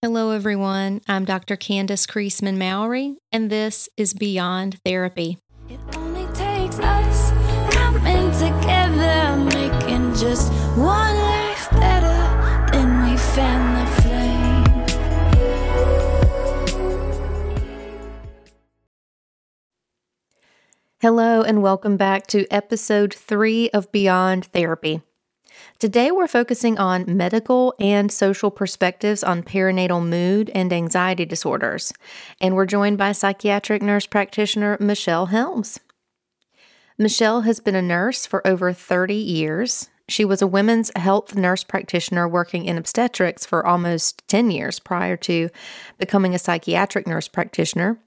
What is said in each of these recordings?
Hello, everyone. I'm Dr. Candace Creasman Mowry, and this is Beyond Therapy. It only takes us coming together, making just one life better. Then we fan the flame. Hello, and welcome back to episode three of Beyond Therapy. Today, we're focusing on medical and social perspectives on perinatal mood and anxiety disorders, and we're joined by psychiatric nurse practitioner Michelle Helms. Michelle has been a nurse for over 30 years. She was a women's health nurse practitioner working in obstetrics for almost 10 years prior to becoming a psychiatric nurse practitioner.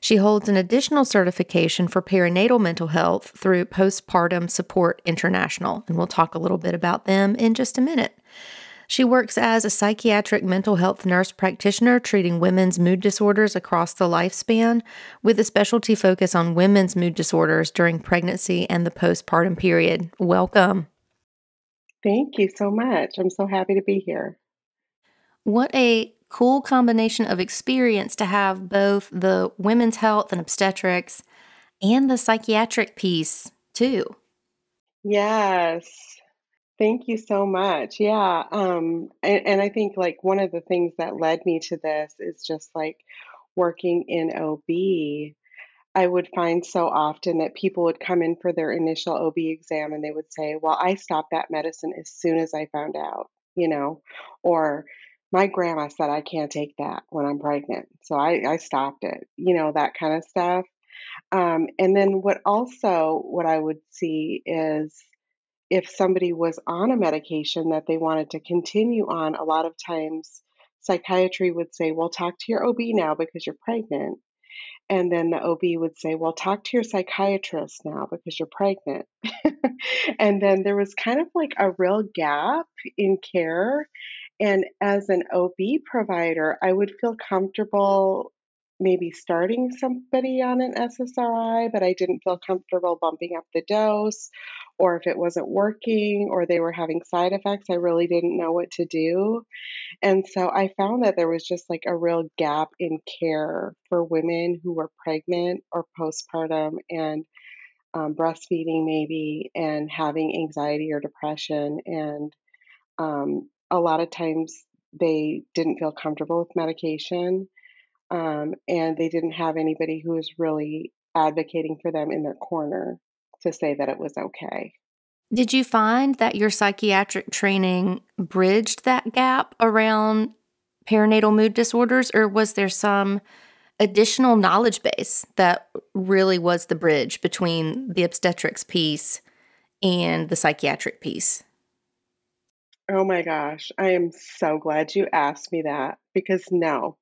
She holds an additional certification for perinatal mental health through Postpartum Support International, and we'll talk a little bit about them in just a minute. She works as a psychiatric mental health nurse practitioner treating women's mood disorders across the lifespan, with a specialty focus on women's mood disorders during pregnancy and the postpartum period. Welcome. Thank you so much. I'm so happy to be here. What a cool combination of experience to have both the women's health and obstetrics and the psychiatric piece too. Yes. Thank you so much. Yeah. Um, and, and I think like one of the things that led me to this is just like working in OB. I would find so often that people would come in for their initial OB exam and they would say, Well, I stopped that medicine as soon as I found out, you know, or my grandma said I can't take that when I'm pregnant. So I, I stopped it, you know, that kind of stuff. Um, and then what also, what I would see is if somebody was on a medication that they wanted to continue on, a lot of times psychiatry would say, well, talk to your OB now because you're pregnant. And then the OB would say, well, talk to your psychiatrist now because you're pregnant. and then there was kind of like a real gap in care. And as an OB provider, I would feel comfortable maybe starting somebody on an SSRI, but I didn't feel comfortable bumping up the dose. Or if it wasn't working or they were having side effects, I really didn't know what to do. And so I found that there was just like a real gap in care for women who were pregnant or postpartum and um, breastfeeding, maybe, and having anxiety or depression. And um, a lot of times they didn't feel comfortable with medication um, and they didn't have anybody who was really advocating for them in their corner to say that it was okay. Did you find that your psychiatric training bridged that gap around perinatal mood disorders, or was there some additional knowledge base that really was the bridge between the obstetrics piece and the psychiatric piece? Oh my gosh, I am so glad you asked me that because no,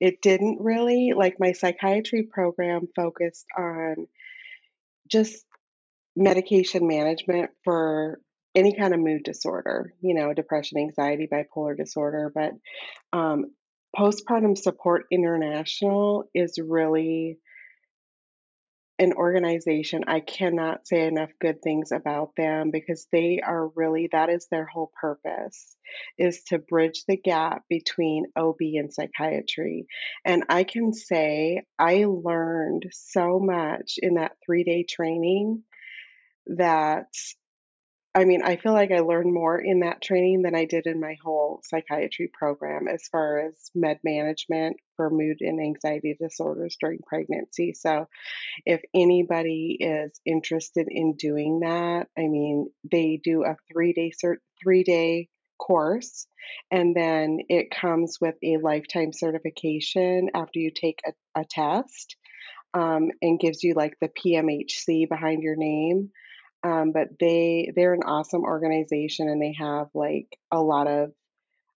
it didn't really. Like my psychiatry program focused on just medication management for any kind of mood disorder, you know, depression, anxiety, bipolar disorder. But um, Postpartum Support International is really an organization. I cannot say enough good things about them because they are really, that is their whole purpose, is to bridge the gap between OB and psychiatry. And I can say I learned so much in that three day training that I mean, I feel like I learned more in that training than I did in my whole psychiatry program as far as med management for mood and anxiety disorders during pregnancy. So, if anybody is interested in doing that, I mean, they do a three day cert, three day course, and then it comes with a lifetime certification after you take a, a test, um, and gives you like the PMHC behind your name. Um, but they they're an awesome organization and they have like a lot of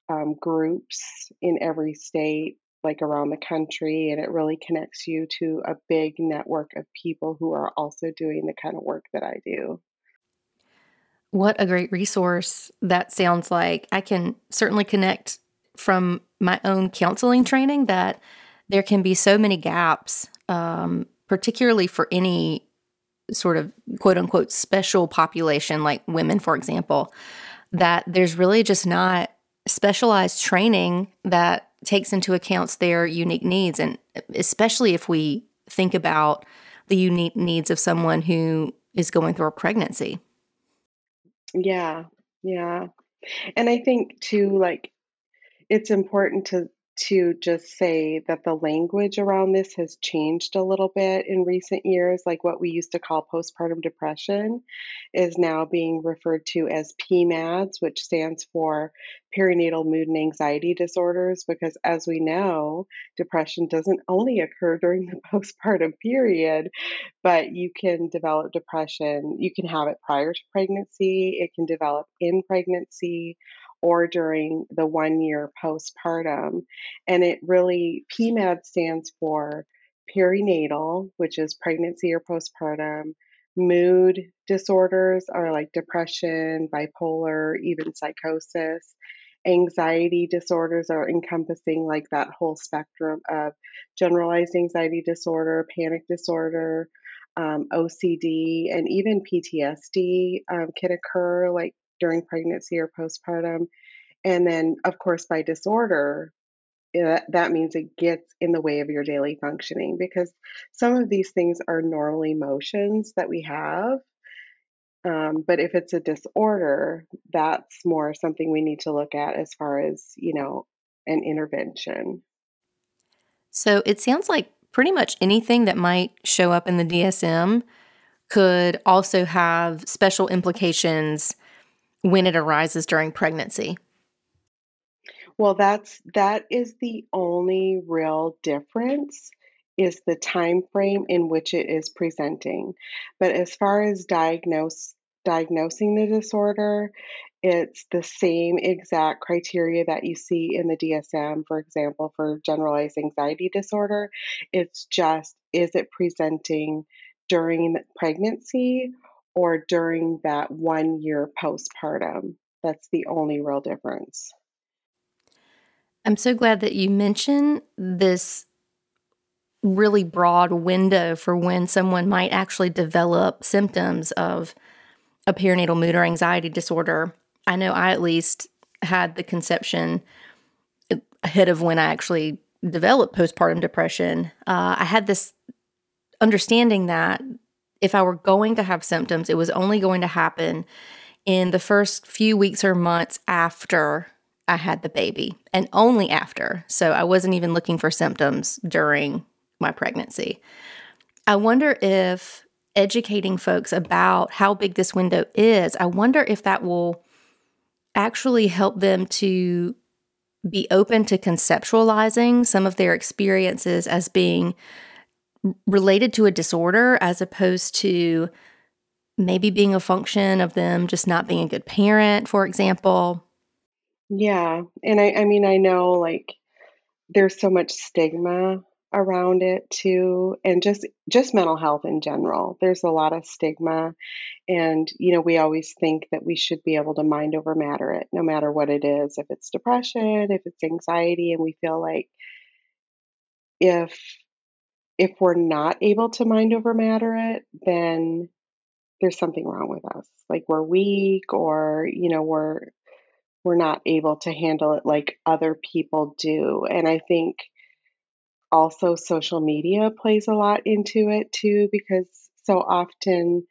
um, groups in every state like around the country and it really connects you to a big network of people who are also doing the kind of work that I do. What a great resource that sounds like. I can certainly connect from my own counseling training that there can be so many gaps, um, particularly for any sort of quote unquote special population, like women, for example, that there's really just not specialized training that takes into account their unique needs and especially if we think about the unique needs of someone who is going through a pregnancy. Yeah. Yeah. And I think too like it's important to to just say that the language around this has changed a little bit in recent years. Like what we used to call postpartum depression is now being referred to as PMADS, which stands for perinatal mood and anxiety disorders. Because as we know, depression doesn't only occur during the postpartum period, but you can develop depression. You can have it prior to pregnancy, it can develop in pregnancy or during the one year postpartum. And it really, PMAD stands for perinatal, which is pregnancy or postpartum. Mood disorders are like depression, bipolar, even psychosis. Anxiety disorders are encompassing like that whole spectrum of generalized anxiety disorder, panic disorder, um, OCD, and even PTSD um, can occur like during pregnancy or postpartum. And then, of course, by disorder, that means it gets in the way of your daily functioning because some of these things are normal emotions that we have. Um, but if it's a disorder, that's more something we need to look at as far as, you know, an intervention. So it sounds like pretty much anything that might show up in the DSM could also have special implications when it arises during pregnancy. Well, that's that is the only real difference is the time frame in which it is presenting. But as far as diagnose diagnosing the disorder, it's the same exact criteria that you see in the DSM, for example, for generalized anxiety disorder. It's just is it presenting during pregnancy or during that one year postpartum. That's the only real difference. I'm so glad that you mentioned this really broad window for when someone might actually develop symptoms of a perinatal mood or anxiety disorder. I know I at least had the conception ahead of when I actually developed postpartum depression. Uh, I had this understanding that if I were going to have symptoms, it was only going to happen in the first few weeks or months after I had the baby and only after. So I wasn't even looking for symptoms during my pregnancy. I wonder if educating folks about how big this window is, I wonder if that will actually help them to be open to conceptualizing some of their experiences as being related to a disorder as opposed to maybe being a function of them just not being a good parent, for example. Yeah. And I, I mean, I know like there's so much stigma around it too and just just mental health in general there's a lot of stigma and you know we always think that we should be able to mind over matter it no matter what it is if it's depression if it's anxiety and we feel like if if we're not able to mind over matter it, then there's something wrong with us. Like we're weak or, you know, we're we're not able to handle it like other people do. And I think also social media plays a lot into it too because so often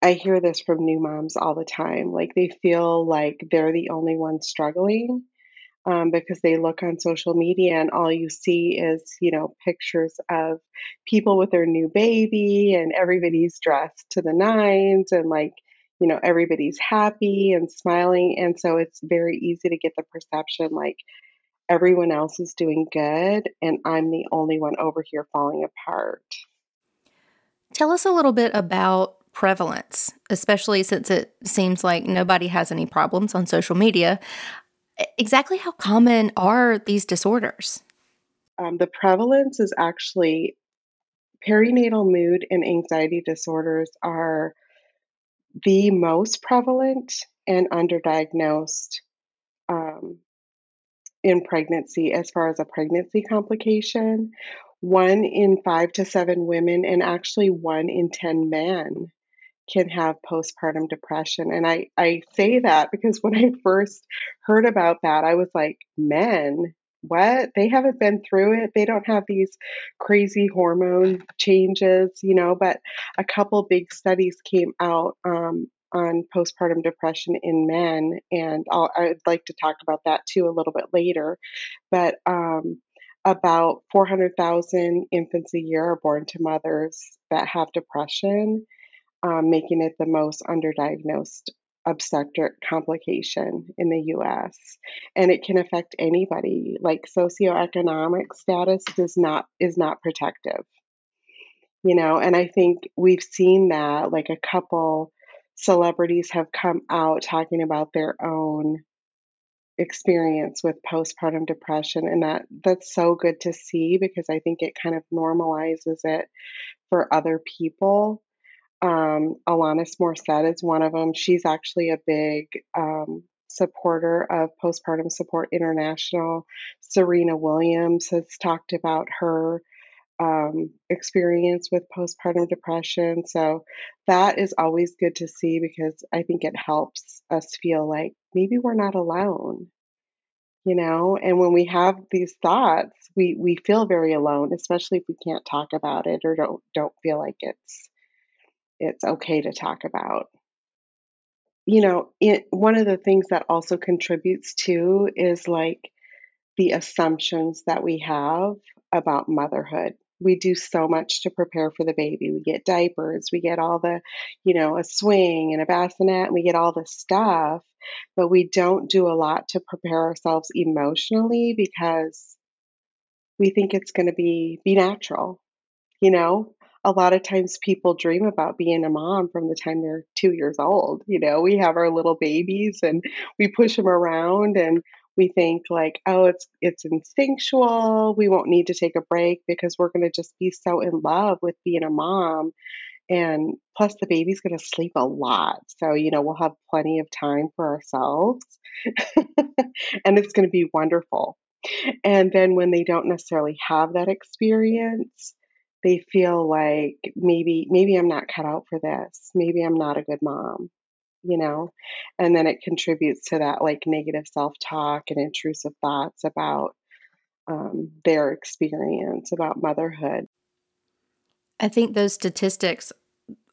I hear this from new moms all the time. Like they feel like they're the only ones struggling um, because they look on social media and all you see is, you know, pictures of people with their new baby and everybody's dressed to the nines and like, you know, everybody's happy and smiling. And so it's very easy to get the perception like everyone else is doing good and I'm the only one over here falling apart. Tell us a little bit about prevalence, especially since it seems like nobody has any problems on social media exactly how common are these disorders? Um, the prevalence is actually perinatal mood and anxiety disorders are the most prevalent and underdiagnosed um, in pregnancy as far as a pregnancy complication. One in five to seven women, and actually one in 10 men can have postpartum depression. And I, I say that because when I first heard about that, I was like, men, what? They haven't been through it. They don't have these crazy hormone changes, you know. But a couple big studies came out um, on postpartum depression in men, and I'll, I'd like to talk about that too a little bit later. But um, about 400,000 infants a year are born to mothers that have depression, um, making it the most underdiagnosed obstetric complication in the US. And it can affect anybody. Like socioeconomic status does not is not protective. You know, and I think we've seen that like a couple celebrities have come out talking about their own experience with postpartum depression and that that's so good to see because I think it kind of normalizes it for other people. Um, Alanis Morissette is one of them. She's actually a big um, supporter of Postpartum Support International. Serena Williams has talked about her um, experience with postpartum depression. So that is always good to see because I think it helps us feel like maybe we're not alone. You know, and when we have these thoughts, we we feel very alone, especially if we can't talk about it or don't don't feel like it's it's okay to talk about. You know, it, one of the things that also contributes to is like the assumptions that we have about motherhood. We do so much to prepare for the baby. We get diapers, we get all the, you know, a swing and a bassinet, and we get all the stuff, but we don't do a lot to prepare ourselves emotionally because we think it's going to be be natural. You know, a lot of times people dream about being a mom from the time they're two years old. You know, we have our little babies and we push them around and we think like, oh, it's it's instinctual. We won't need to take a break because we're going to just be so in love with being a mom. And plus, the baby's going to sleep a lot. So, you know, we'll have plenty of time for ourselves. and it's going to be wonderful. And then when they don't necessarily have that experience, they feel like maybe maybe I'm not cut out for this. Maybe I'm not a good mom, you know? And then it contributes to that like negative self-talk and intrusive thoughts about um, their experience about motherhood. I think those statistics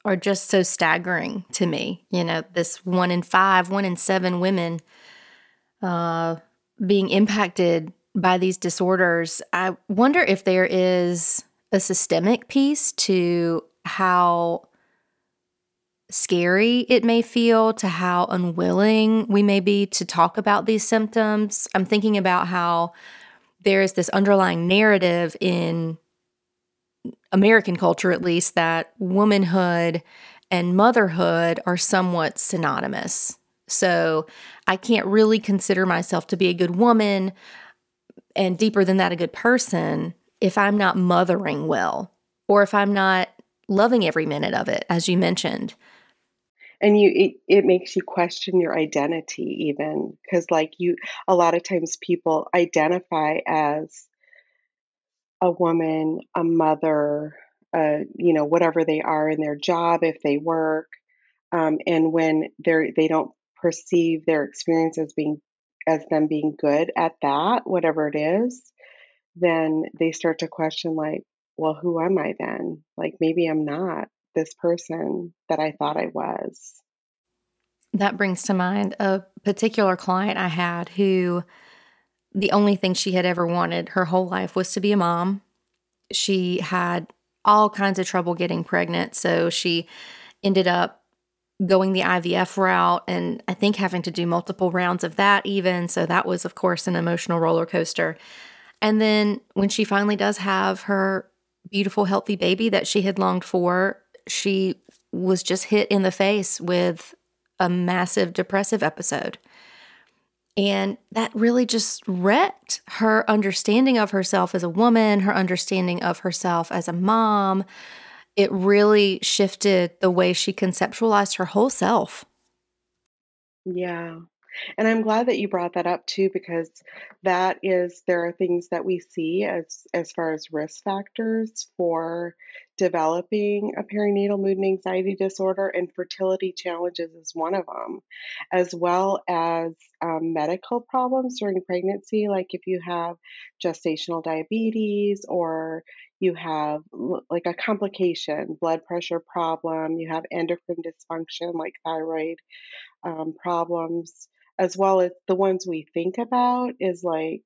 are just so staggering to me. You know, this one in five, one in seven women uh, being impacted by these disorders. I wonder if there is a systemic piece to how scary it may feel, to how unwilling we may be to talk about these symptoms. I'm thinking about how there is this underlying narrative in American culture, at least, that womanhood and motherhood are somewhat synonymous. So I can't really consider myself to be a good woman and deeper than that, a good person if I'm not mothering well or if I'm not loving every minute of it, as you mentioned. And you, it, it makes you question your identity, even because, like, you, a lot of times people identify as a woman, a mother, uh, you know, whatever they are in their job, if they work, um, and when they're they don't perceive their experience as being as them being good at that, whatever it is, then they start to question, like, well, who am I then? Like, maybe I'm not this person that I thought I was. That brings to mind a particular client I had who the only thing she had ever wanted her whole life was to be a mom. She had all kinds of trouble getting pregnant. So she ended up going the IVF route and I think having to do multiple rounds of that, even. So that was, of course, an emotional roller coaster. And then when she finally does have her beautiful, healthy baby that she had longed for, she was just hit in the face with a massive depressive episode. And that really just wrecked her understanding of herself as a woman, her understanding of herself as a mom. It really shifted the way she conceptualized her whole self. Yeah. And I'm glad that you brought that up too, because that is there are things that we see as as far as risk factors for developing a perinatal mood and anxiety disorder, and fertility challenges is one of them, as well as um, medical problems during pregnancy, like if you have gestational diabetes or you have like a complication, blood pressure problem, you have endocrine dysfunction like thyroid um, problems, as well as the ones we think about is like,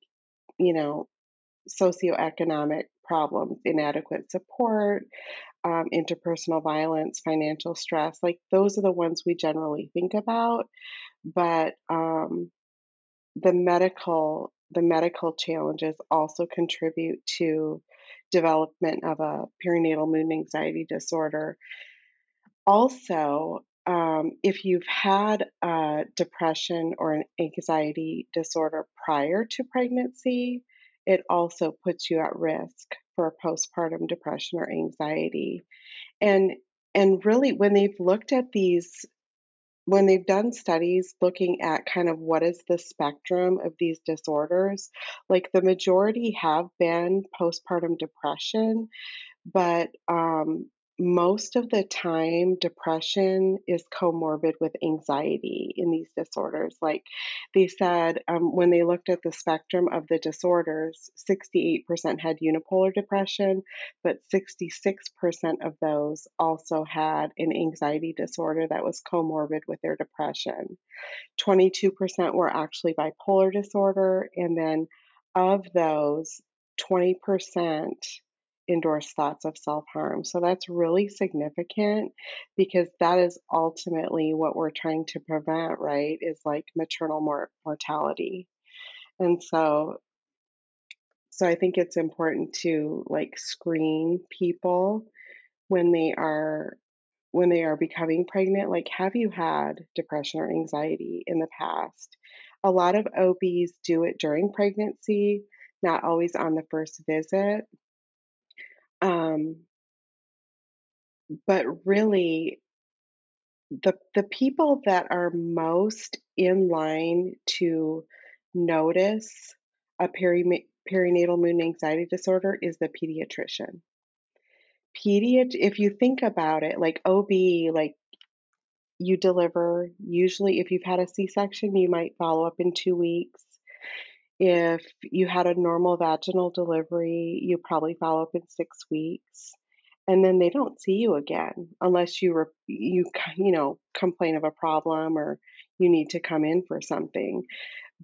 you know, socioeconomic problems, inadequate support, um, interpersonal violence, financial stress. Like those are the ones we generally think about. But um, the medical the medical challenges also contribute to development of a perinatal mood and anxiety disorder. Also, um, if you've had a depression or an anxiety disorder prior to pregnancy, it also puts you at risk for postpartum depression or anxiety. And and really when they've looked at these when they've done studies looking at kind of what is the spectrum of these disorders, like the majority have been postpartum depression, but um, most of the time depression is comorbid with anxiety in these disorders. Like they said um, when they looked at the spectrum of the disorders 68% had unipolar depression but 66% of those also had an anxiety disorder that was comorbid with their depression. 22% were actually bipolar disorder and then of those 20% endorse thoughts of self harm. So that's really significant because that is ultimately what we're trying to prevent, right? Is like maternal mor- mortality. And so so I think it's important to like screen people when they are when they are becoming pregnant like have you had depression or anxiety in the past? A lot of OBs do it during pregnancy, not always on the first visit. Um, but really, the the people that are most in line to notice a peri- perinatal mood anxiety disorder is the pediatrician. Pediat if you think about it, like OB, like you deliver usually if you've had a C-section, you might follow up in 2 weeks. If you had a normal vaginal delivery, you probably follow up in 6 weeks and then they don't see you again unless you re- you you know complain of a problem or you need to come in for something.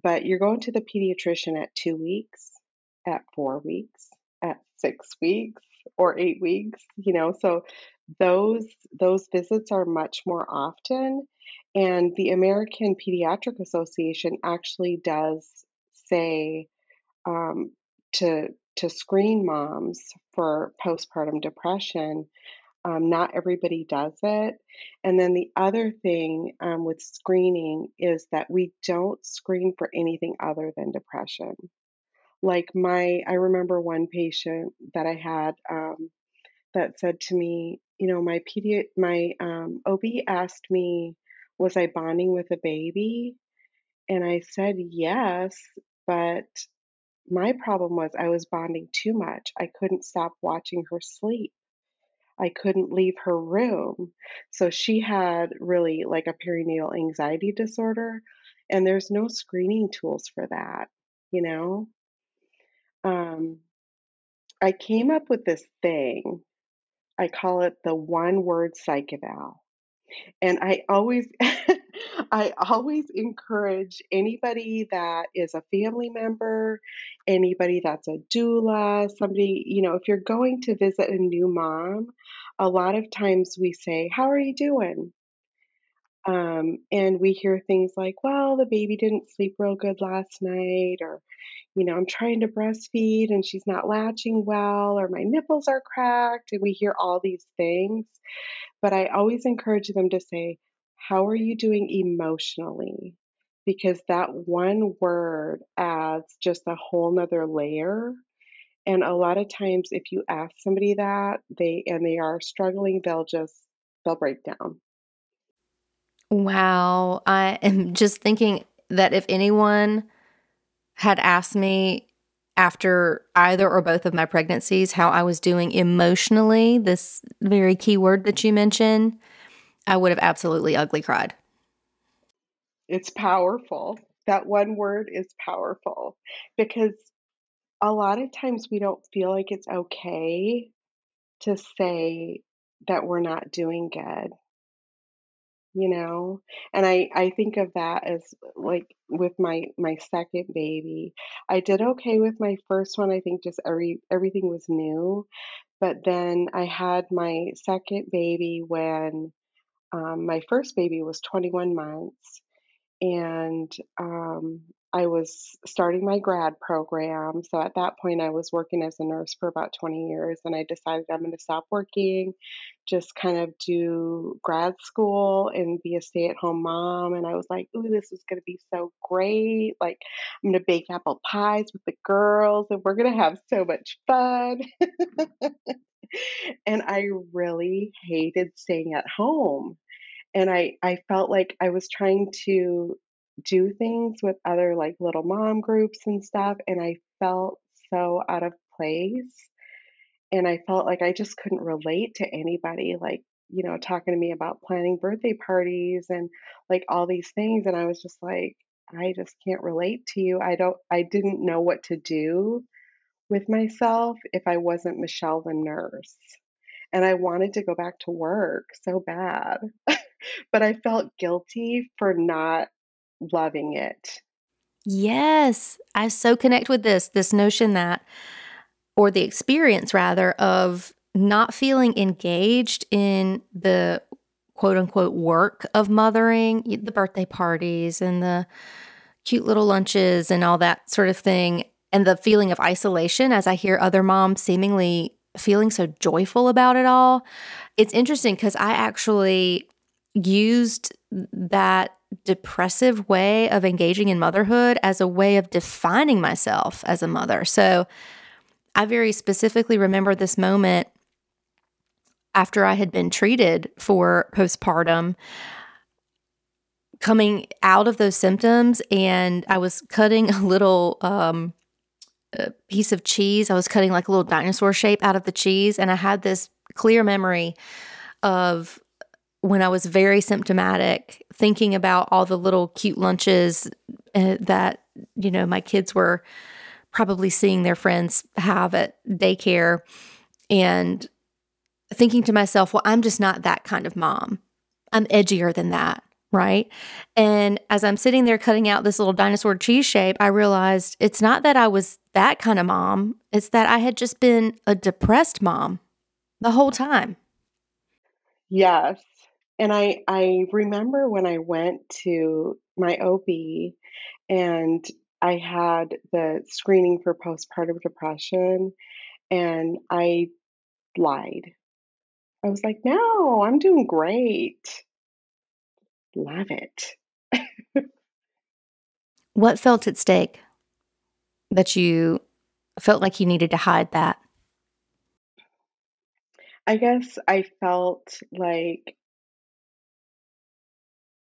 But you're going to the pediatrician at 2 weeks at 4 weeks at 6 weeks or 8 weeks you know so those those visits are much more often and the American Pediatric Association actually does say um, to to screen moms for postpartum depression. Um, not everybody does it. And then the other thing um, with screening is that we don't screen for anything other than depression. Like my, I remember one patient that I had um, that said to me, you know, my pedi- my um, OB asked me, was I bonding with a baby? And I said yes, but my problem was I was bonding too much. I couldn't stop watching her sleep. I couldn't leave her room. So she had really like a perinatal anxiety disorder, and there's no screening tools for that, you know? Um, I came up with this thing. I call it the one word psych eval. And I always I always encourage anybody that is a family member, anybody that's a doula, somebody, you know, if you're going to visit a new mom, a lot of times we say, How are you doing? Um, and we hear things like, Well, the baby didn't sleep real good last night, or, you know, I'm trying to breastfeed and she's not latching well, or my nipples are cracked. And we hear all these things. But I always encourage them to say, How are you doing emotionally? Because that one word adds just a whole nother layer. And a lot of times, if you ask somebody that, they and they are struggling, they'll just they'll break down. Wow. I am just thinking that if anyone had asked me after either or both of my pregnancies, how I was doing emotionally, this very key word that you mentioned, I would have absolutely ugly cried. It's powerful. That one word is powerful because a lot of times we don't feel like it's okay to say that we're not doing good you know and i i think of that as like with my my second baby i did okay with my first one i think just every everything was new but then i had my second baby when um, my first baby was 21 months and um, I was starting my grad program. So at that point, I was working as a nurse for about 20 years, and I decided I'm going to stop working, just kind of do grad school and be a stay at home mom. And I was like, ooh, this is going to be so great. Like, I'm going to bake apple pies with the girls, and we're going to have so much fun. and I really hated staying at home and I I felt like I was trying to do things with other like little mom groups and stuff and I felt so out of place and I felt like I just couldn't relate to anybody like you know talking to me about planning birthday parties and like all these things and I was just like I just can't relate to you. I don't I didn't know what to do with myself if I wasn't Michelle the nurse. And I wanted to go back to work so bad. but I felt guilty for not loving it. Yes, I so connect with this this notion that or the experience rather of not feeling engaged in the quote unquote work of mothering, the birthday parties and the cute little lunches and all that sort of thing and the feeling of isolation as I hear other moms seemingly feeling so joyful about it all. It's interesting cuz I actually used that depressive way of engaging in motherhood as a way of defining myself as a mother. So I very specifically remember this moment after I had been treated for postpartum coming out of those symptoms and I was cutting a little um, a piece of cheese. I was cutting like a little dinosaur shape out of the cheese and I had this clear memory of when I was very symptomatic, thinking about all the little cute lunches uh, that, you know, my kids were probably seeing their friends have at daycare and thinking to myself, well, I'm just not that kind of mom. I'm edgier than that. Right. And as I'm sitting there cutting out this little dinosaur cheese shape, I realized it's not that I was that kind of mom, it's that I had just been a depressed mom the whole time. Yes. And I I remember when I went to my OB and I had the screening for postpartum depression and I lied. I was like, "No, I'm doing great." Love it. What felt at stake that you felt like you needed to hide that? I guess I felt like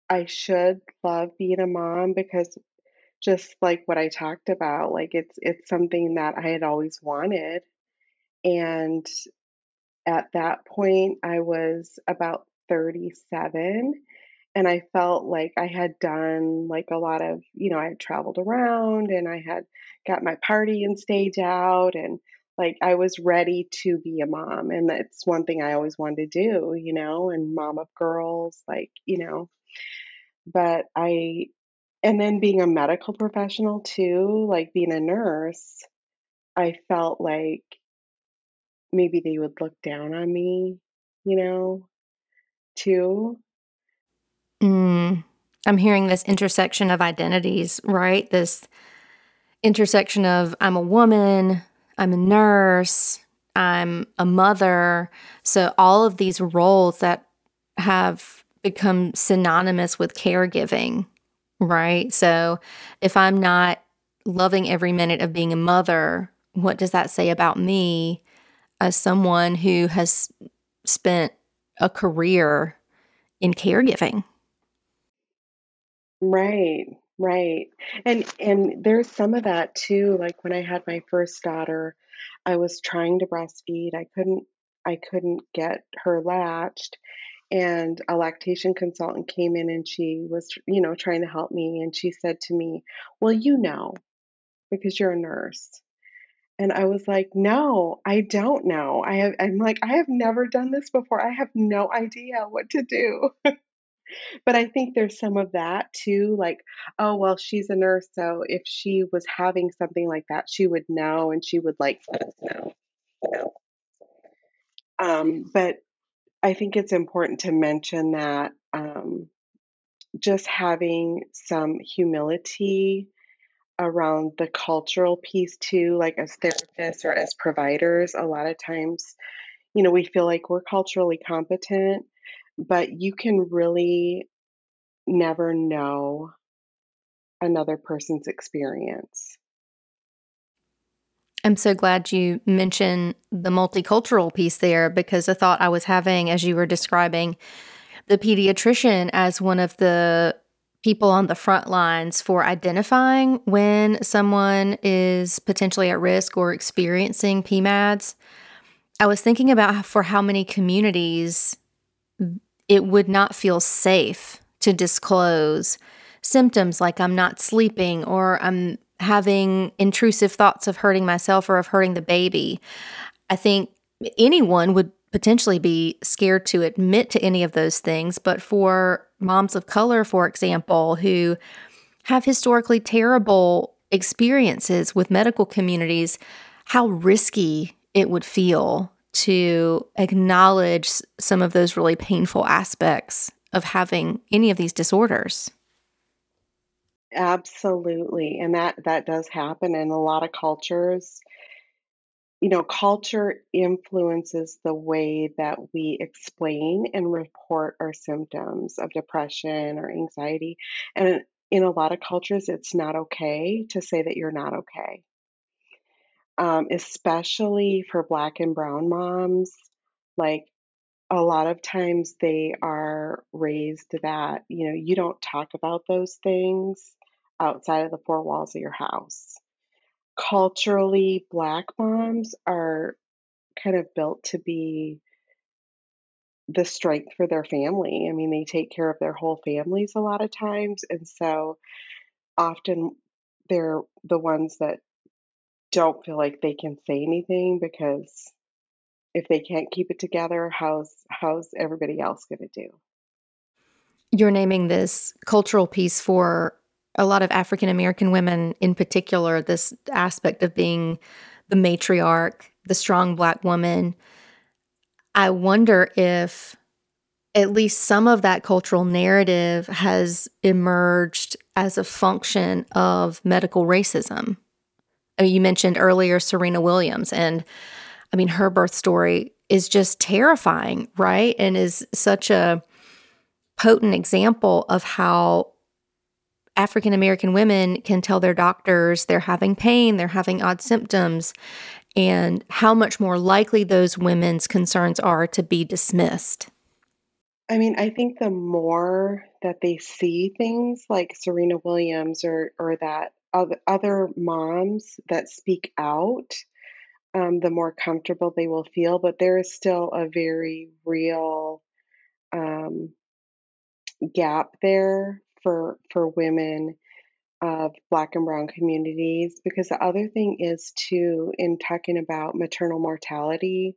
I should love being a mom because just like what I talked about, like it's it's something that I had always wanted. And at that point, I was about 37 and I felt like I had done like a lot of, you know, I had traveled around and I had got my party and stage out and like I was ready to be a mom and that's one thing I always wanted to do, you know, and mom of girls, like, you know, but I and then being a medical professional too, like being a nurse, I felt like maybe they would look down on me, you know, too. Mm, I'm hearing this intersection of identities, right? This intersection of I'm a woman, I'm a nurse, I'm a mother. So all of these roles that have become synonymous with caregiving, right? So if I'm not loving every minute of being a mother, what does that say about me as someone who has spent a career in caregiving? Right. Right. And and there's some of that too. Like when I had my first daughter, I was trying to breastfeed. I couldn't I couldn't get her latched. And a lactation consultant came in and she was, you know, trying to help me. And she said to me, Well, you know, because you're a nurse. And I was like, "No, I don't know. I have I'm like, I have never done this before. I have no idea what to do." But I think there's some of that too, like, "Oh, well, she's a nurse, so if she was having something like that, she would know and she would like let us know." Um, but I think it's important to mention that um, just having some humility around the cultural piece too, like as therapists or as providers, a lot of times, you know, we feel like we're culturally competent, but you can really never know another person's experience. I'm so glad you mentioned the multicultural piece there because the thought I was having as you were describing the pediatrician as one of the people on the front lines for identifying when someone is potentially at risk or experiencing PMADS. I was thinking about for how many communities it would not feel safe to disclose symptoms like I'm not sleeping or I'm having intrusive thoughts of hurting myself or of hurting the baby. I think anyone would potentially be scared to admit to any of those things. But for moms of color, for example, who have historically terrible experiences with medical communities, how risky it would feel to acknowledge some of those really painful aspects of having any of these disorders. Absolutely. And that that does happen in a lot of cultures. You know, culture influences the way that we explain and report our symptoms of depression or anxiety. And in a lot of cultures, it's not okay to say that you're not okay. Um, especially for Black and Brown moms, like a lot of times they are raised that, you know, you don't talk about those things outside of the four walls of your house. Culturally, Black moms are kind of built to be the strength for their family. I mean, they take care of their whole families a lot of times. And so often they're the ones that don't feel like they can say anything because if they can't keep it together, how's how's everybody else going to do? You're naming this cultural piece for a lot of African American women in particular, this aspect of being the matriarch, the strong black woman. I wonder if at least some of that cultural narrative has emerged as a function of medical racism. I mean, you mentioned earlier Serena Williams, and I mean, her birth story is just terrifying, right? And is such a potent example of how African American women can tell their doctors they're having pain, they're having odd symptoms, and how much more likely those women's concerns are to be dismissed. I mean, I think the more that they see things like Serena Williams or or that other, moms that speak out, um, the more comfortable they will feel. But there is still a very real um, gap there for for women of black and brown communities because the other thing is too in talking about maternal mortality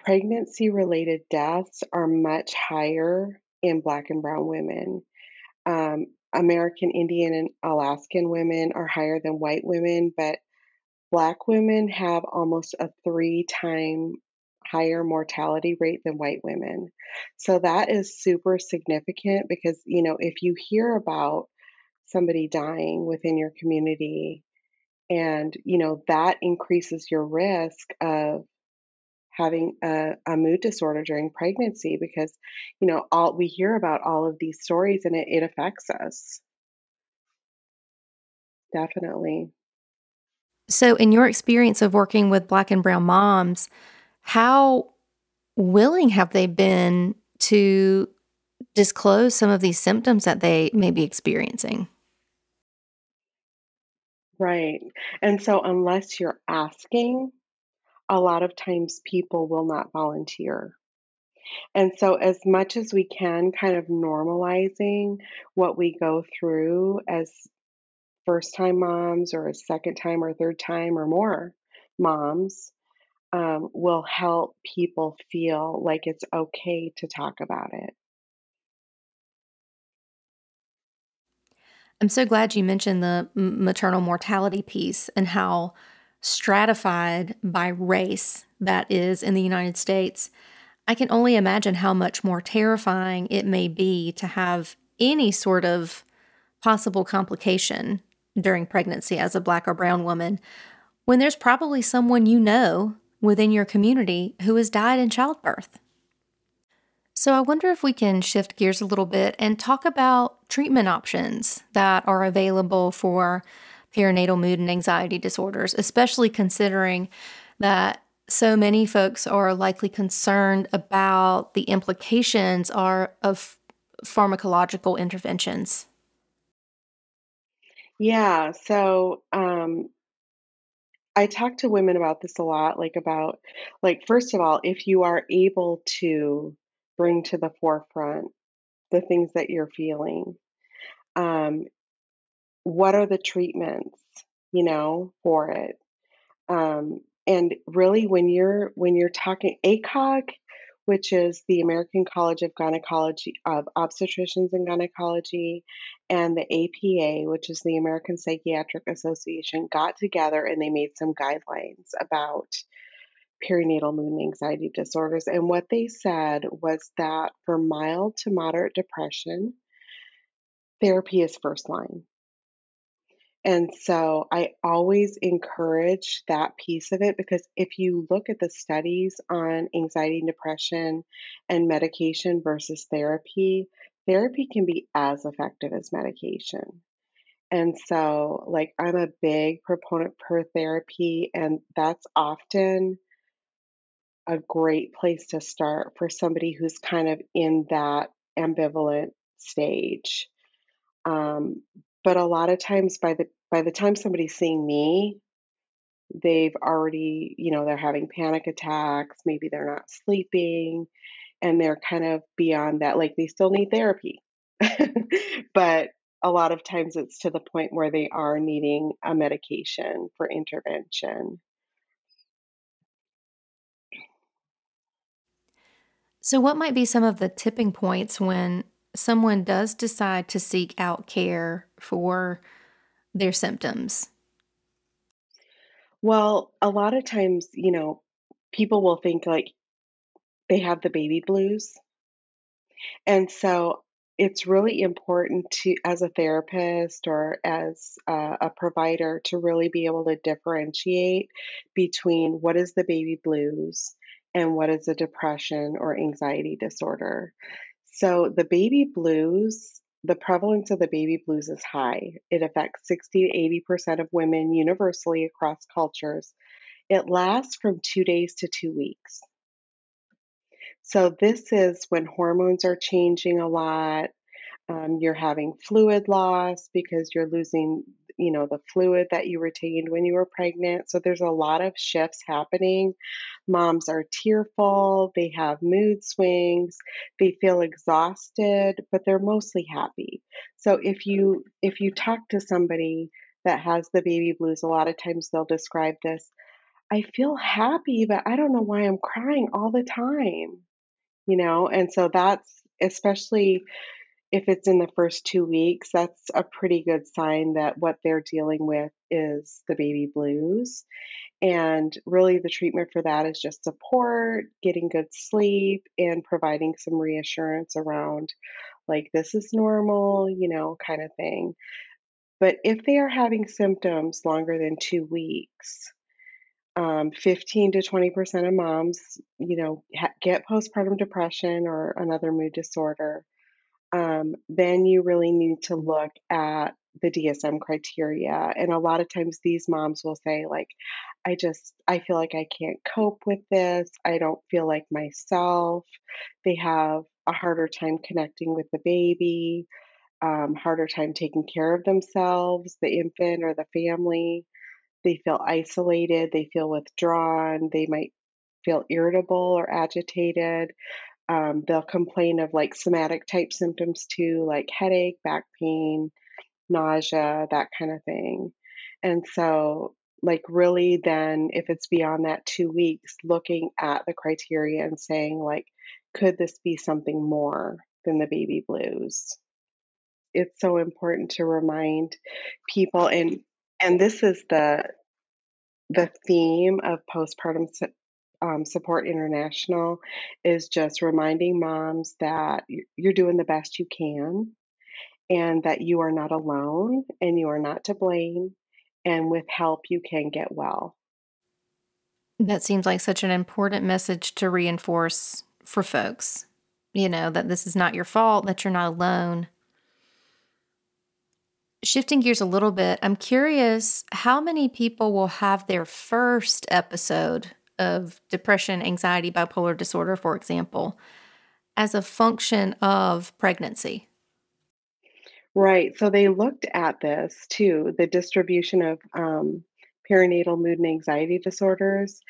pregnancy related deaths are much higher in black and brown women. Um, american indian and alaskan women are higher than white women but black women have almost a three time higher mortality rate than white women. So that is super significant because, you know, if you hear about somebody dying within your community and, you know, that increases your risk of having a, a mood disorder during pregnancy because, you know, all we hear about all of these stories and it, it affects us. Definitely. So, in your experience of working with Black and Brown moms, how willing have they been to disclose some of these symptoms that they may be experiencing. Right. And so, unless you're asking, a lot of times people will not volunteer. And so, as much as we can, kind of normalizing what we go through as first time moms or a second time or third time or more moms um, will help people feel like it's okay to talk about it. I'm so glad you mentioned the maternal mortality piece and how stratified by race that is in the United States. I can only imagine how much more terrifying it may be to have any sort of possible complication during pregnancy as a black or brown woman when there's probably someone you know within your community who has died in childbirth. So, I wonder if we can shift gears a little bit and talk about treatment options that are available for perinatal mood and anxiety disorders, especially considering that so many folks are likely concerned about the implications are of pharmacological interventions. Yeah, so um, I talk to women about this a lot, like about, like, first of all, if you are able to bring to the forefront the things that you're feeling, um, what are the treatments, you know, for it? Um, and really, when you're when you're talking ACOG which is the American College of Gynecology of Obstetricians and Gynecology, and the APA, which is the American Psychiatric Association, got together and they made some guidelines about perinatal mood and anxiety disorders. And what they said was that for mild to moderate depression, therapy is first line. And so I always encourage that piece of it because if you look at the studies on anxiety and depression and medication versus therapy, therapy can be as effective as medication. And so, like, I'm a big proponent per therapy, and that's often a great place to start for somebody who's kind of in that ambivalent stage. Um, but a lot of times by the by the time somebody's seeing me, they've already, you know, they're having panic attacks, maybe they're not sleeping, and they're kind of beyond that. Like they still need therapy. but a lot of times it's to the point where they are needing a medication for intervention. So, what might be some of the tipping points when someone does decide to seek out care for their symptoms? Well, a lot of times, you know, people will think like they have the baby blues. And so it's really important to, as a therapist or as a, a provider, to really be able to differentiate between what is the baby blues and what is a depression or anxiety disorder. So the baby blues, the prevalence of the baby blues is high. It affects 60 to 80% of women universally across cultures. It lasts from two days to two weeks. So, this is when hormones are changing a lot. Um, you're having fluid loss because you're losing you know the fluid that you retained when you were pregnant. So there's a lot of shifts happening. Moms are tearful they have mood swings they feel exhausted but they're mostly happy. So if you if you talk to somebody that has the baby blues a lot of times they'll describe this i feel happy but i don't know why i'm crying all the time you know? And so that's especially if it's in the first two weeks, that's a pretty good sign that what they're dealing with is the baby blues. And really, the treatment for that is just support, getting good sleep, and providing some reassurance around, like, this is normal, you know, kind of thing. But if they are having symptoms longer than two weeks, um, 15 to 20% of moms, you know, ha- get postpartum depression or another mood disorder um, then you really need to look at the DSM criteria. And a lot of times these moms will say, like, I just, I feel like I can't cope with this. I don't feel like myself. They have a harder time connecting with the baby, um, harder time taking care of themselves, the infant or the family. They feel isolated, they feel withdrawn, they might feel irritable or agitated. Um, they'll complain of like somatic type symptoms too, like headache, back pain, nausea, that kind of thing. And so, like, really, then if it's beyond that two weeks, looking at the criteria and saying, like, could this be something more than the baby blues? It's so important to remind people, and and this is the the theme of postpartum um, Support International is just reminding moms that you're doing the best you can and that you are not alone and you are not to blame. And with help, you can get well. That seems like such an important message to reinforce for folks. You know, that this is not your fault, that you're not alone. Shifting gears a little bit, I'm curious how many people will have their first episode of depression, anxiety, bipolar disorder, for example, as a function of pregnancy? Right. So they looked at this too, the distribution of um, perinatal mood and anxiety disorders.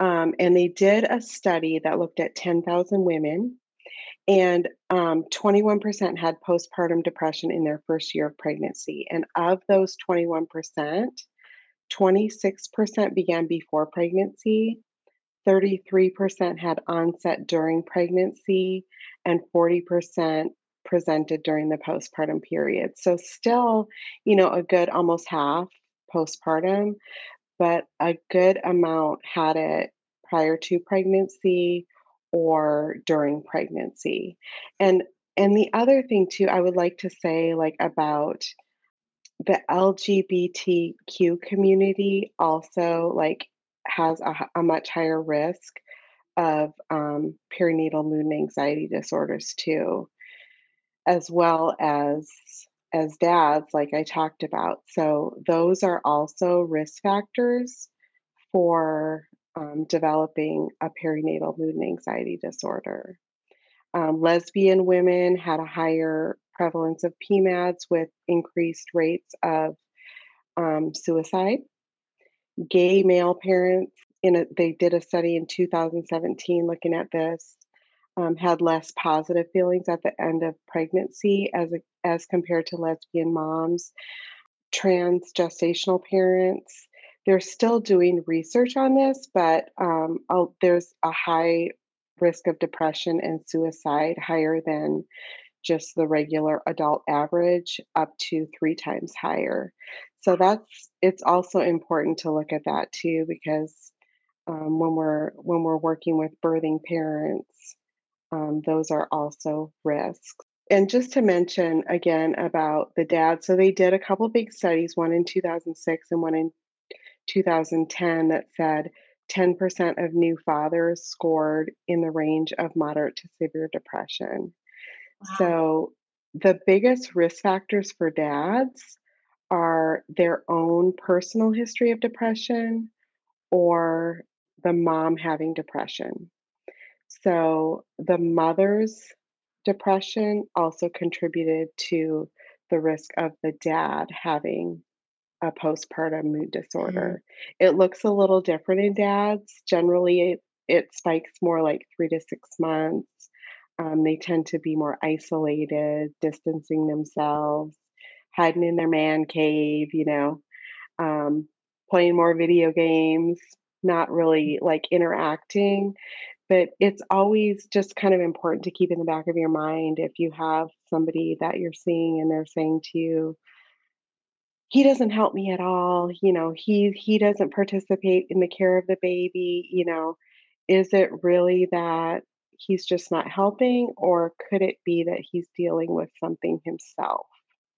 Um, and they did a study that looked at 10,000 women, and um, 21% had postpartum depression in their first year of pregnancy. And of those 21%, 26% began before pregnancy, 33% had onset during pregnancy, and 40% presented during the postpartum period. So, still, you know, a good almost half postpartum, but a good amount had it prior to pregnancy or during pregnancy. And and the other thing too I would like to say like about the LGBTQ community also like has a, a much higher risk of um, perinatal mood and anxiety disorders too as well as as dads like I talked about. So those are also risk factors for um, developing a perinatal mood and anxiety disorder. Um, lesbian women had a higher prevalence of PMADS with increased rates of um, suicide. Gay male parents, in a, they did a study in 2017 looking at this um, had less positive feelings at the end of pregnancy as a, as compared to lesbian moms, trans gestational parents. They're still doing research on this, but um, there's a high risk of depression and suicide, higher than just the regular adult average, up to three times higher. So that's it's also important to look at that too, because um, when we're when we're working with birthing parents, um, those are also risks. And just to mention again about the dad, so they did a couple big studies, one in 2006 and one in 2010, that said 10% of new fathers scored in the range of moderate to severe depression. Wow. So the biggest risk factors for dads are their own personal history of depression or the mom having depression. So the mother's depression also contributed to the risk of the dad having a postpartum mood mm-hmm. disorder. Mm-hmm. It looks a little different in dads. Generally, it, it spikes more like three to six months. Um, they tend to be more isolated, distancing themselves, hiding in their man cave, you know, um, playing more video games, not really like interacting. But it's always just kind of important to keep in the back of your mind if you have somebody that you're seeing and they're saying to you he doesn't help me at all you know he he doesn't participate in the care of the baby you know. Is it really that he's just not helping or could it be that he's dealing with something himself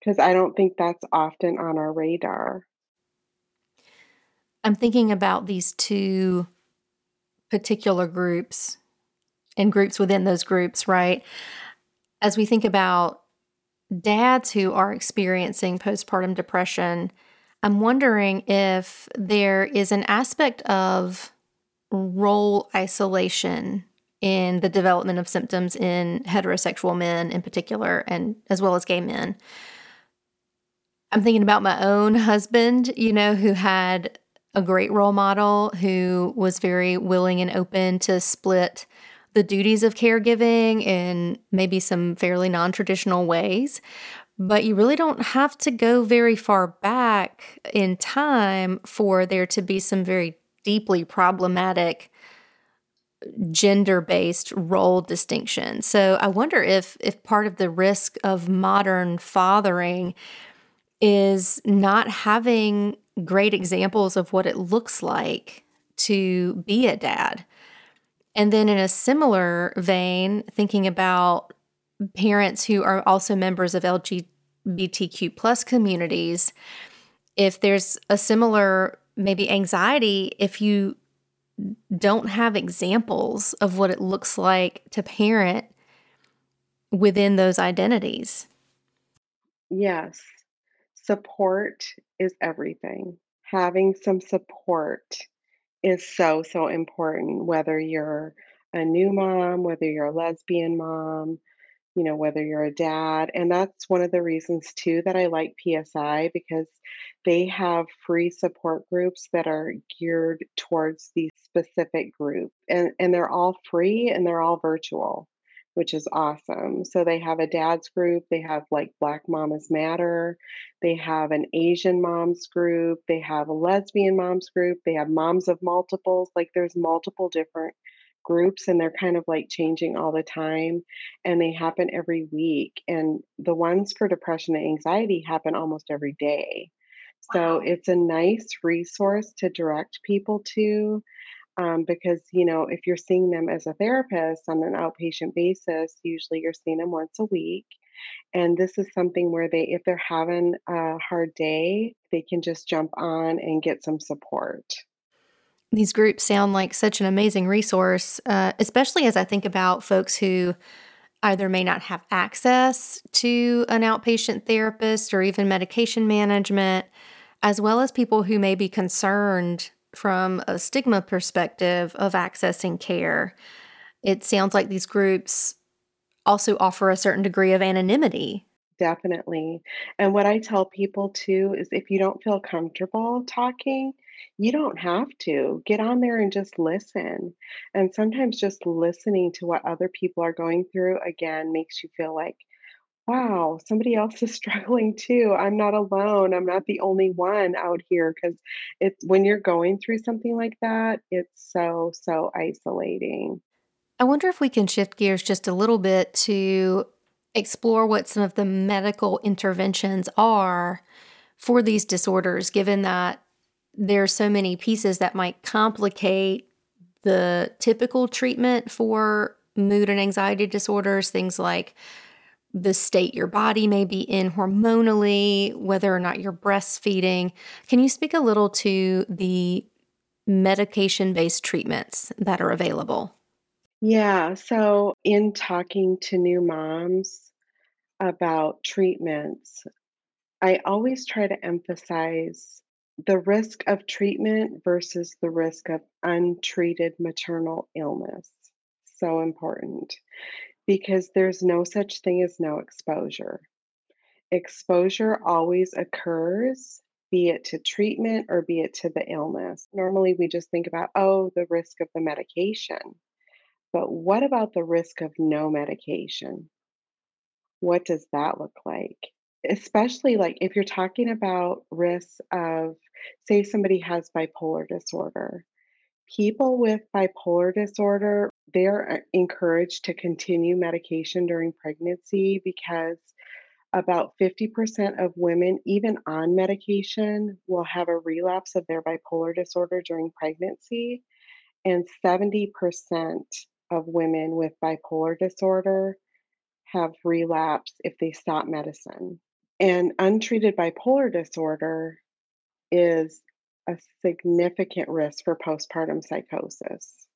because i don't think that's often on our radar i'm thinking about these two particular groups and groups within those groups, right? As we think about dads who are experiencing postpartum depression, I'm wondering if there is an aspect of role isolation in the development of symptoms in heterosexual men in particular, and as well as gay men. I'm thinking about my own husband, you know, who had a great role model who was very willing and open to split the duties of caregiving in maybe some fairly non traditional ways. But you really don't have to go very far back in time for there to be some very deeply problematic gender based role distinction. So I wonder if if part of the risk of modern fathering is not having great examples of what it looks like to be a dad. And then in a similar vein, thinking about parents who are also members of LGBTQ plus communities, if there's a similar maybe anxiety if you don't have examples of what it looks like to parent within those identities. Yes, support is everything. Having some support is so, so important, whether you're a new mom, whether you're a lesbian mom, you know, whether you're a dad. And that's one of the reasons, too, that I like PSI because they have free support groups that are geared towards the specific group. And, and they're all free and they're all virtual, which is awesome. So they have a dad's group, they have like Black Mamas Matter, they have an Asian moms group, they have a lesbian moms group, they have moms of multiples. Like there's multiple different groups and they're kind of like changing all the time and they happen every week and the ones for depression and anxiety happen almost every day so Wow. it's a nice resource to direct people to um, because you know if you're seeing them as a therapist on an outpatient basis usually you're seeing them once a week and this is something where they if they're having a hard day they can just jump on and get some support These groups sound like such an amazing resource, uh, especially as I think about folks who either may not have access to an outpatient therapist or even medication management, as well as people who may be concerned from a stigma perspective of accessing care. It sounds like these groups also offer a certain degree of anonymity. Definitely. And what I tell people too is if you don't feel comfortable talking, you don't have to. Get on there and just listen. And sometimes just listening to what other people are going through again makes you feel like, wow, somebody else is struggling too. I'm not alone. I'm not the only one out here because it's when you're going through something like that, it's so, so isolating. I wonder if we can shift gears just a little bit to explore what some of the medical interventions are for these disorders, given that there are so many pieces that might complicate the typical treatment for mood and anxiety disorders, things like the state your body may be in hormonally, whether or not you're breastfeeding. Can you speak a little to the medication based treatments that are available? Yeah. So, in talking to new moms about treatments, I always try to emphasize the risk of treatment versus the risk of untreated maternal illness. So important because there's no such thing as no exposure. Exposure always occurs, be it to treatment or be it to the illness. Normally, we just think about, oh, the risk of the medication. But what about the risk of no medication? What does that look like? Especially like if you're talking about risks of, say, somebody has bipolar disorder. People with bipolar disorder, they're uh, encouraged to continue medication during pregnancy because about 50% of women, even on medication, will have a relapse of their bipolar disorder during pregnancy. And 70% of women with bipolar disorder have relapse if they stop medicine. And untreated bipolar disorder is a significant risk for postpartum psychosis.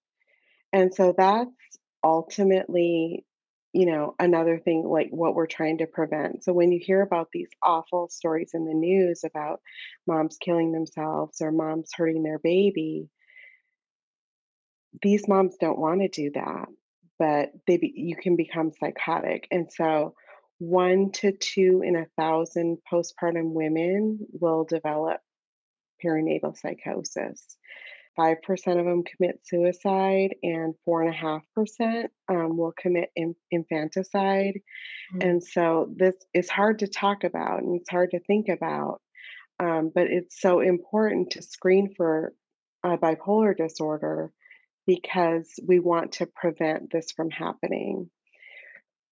And so that's ultimately, you know, another thing like what we're trying to prevent. So when you hear about these awful stories in the news about moms killing themselves or moms hurting their baby, these moms don't want to do that. but they be, you can become psychotic. And so, one to two in a thousand postpartum women will develop perinatal psychosis. 5% of them commit suicide, and 4.5% um, will commit in- infanticide. Mm. And so, this is hard to talk about and it's hard to think about, um, but it's so important to screen for uh, bipolar disorder because we want to prevent this from happening.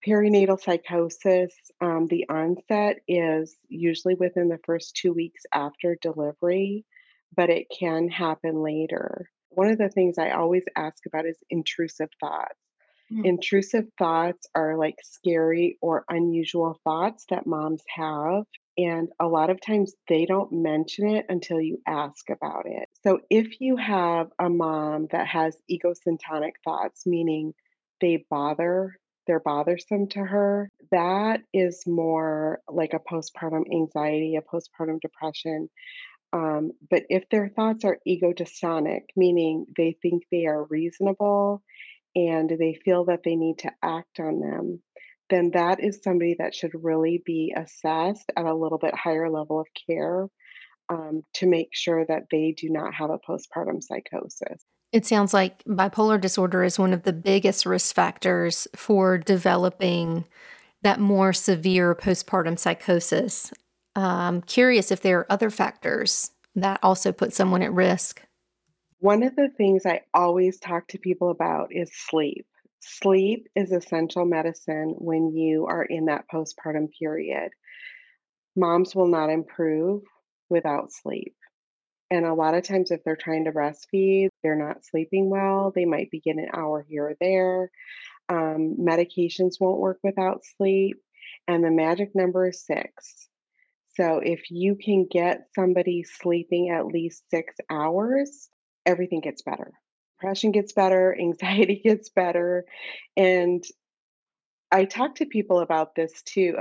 Perinatal psychosis, um, the onset is usually within the first two weeks after delivery, but it can happen later. One of the things I always ask about is intrusive thoughts. Mm. Intrusive thoughts are like scary or unusual thoughts that moms have. And a lot of times they don't mention it until you ask about it. So if you have a mom that has egocentric thoughts, meaning they bother, they're bothersome to her, that is more like a postpartum anxiety, a postpartum depression. Um, but if their thoughts are egodystonic, meaning they think they are reasonable and they feel that they need to act on them, then that is somebody that should really be assessed at a little bit higher level of care um, to make sure that they do not have a postpartum psychosis. It sounds like bipolar disorder is one of the biggest risk factors for developing that more severe postpartum psychosis. I'm curious if there are other factors that also put someone at risk. One of the things I always talk to people about is sleep. Sleep is essential medicine when you are in that postpartum period. Moms will not improve without sleep. And a lot of times, if they're trying to breastfeed, they're not sleeping well. They might be getting an hour here or there. Um, medications won't work without sleep. And the magic number is six. So if you can get somebody sleeping at least six hours, everything gets better. Depression gets better, anxiety gets better. And I talk to people about this too.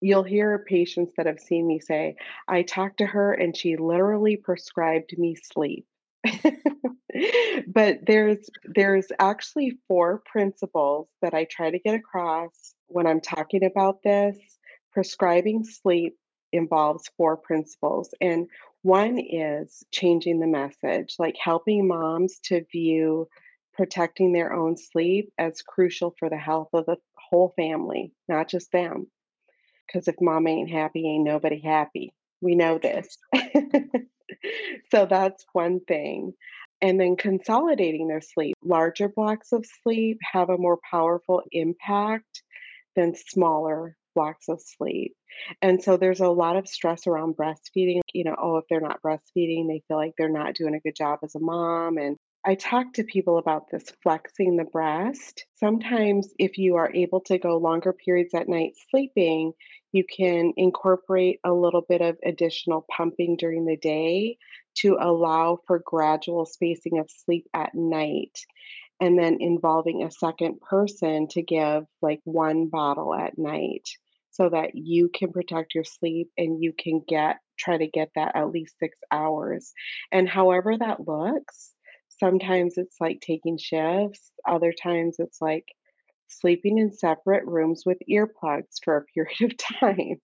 You'll hear patients that have seen me say, I talked to her and she literally prescribed me sleep. but there's there's actually four principles that I try to get across when I'm talking about this. Prescribing sleep involves four principles and one is changing the message, like helping moms to view protecting their own sleep as crucial for the health of the whole family, not just them. Because if mom ain't happy, ain't nobody happy. We know this. so that's one thing. And then consolidating their sleep. Larger blocks of sleep have a more powerful impact than smaller blocks of sleep. And so there's a lot of stress around breastfeeding. You know, oh, if they're not breastfeeding, they feel like they're not doing a good job as a mom. And I talk to people about this flexing the breast. Sometimes, if you are able to go longer periods at night sleeping, you can incorporate a little bit of additional pumping during the day to allow for gradual spacing of sleep at night. And then involving a second person to give like one bottle at night so that you can protect your sleep and you can get try to get that at least six hours. And however that looks, sometimes it's like taking shifts, other times it's like sleeping in separate rooms with earplugs for a period of time.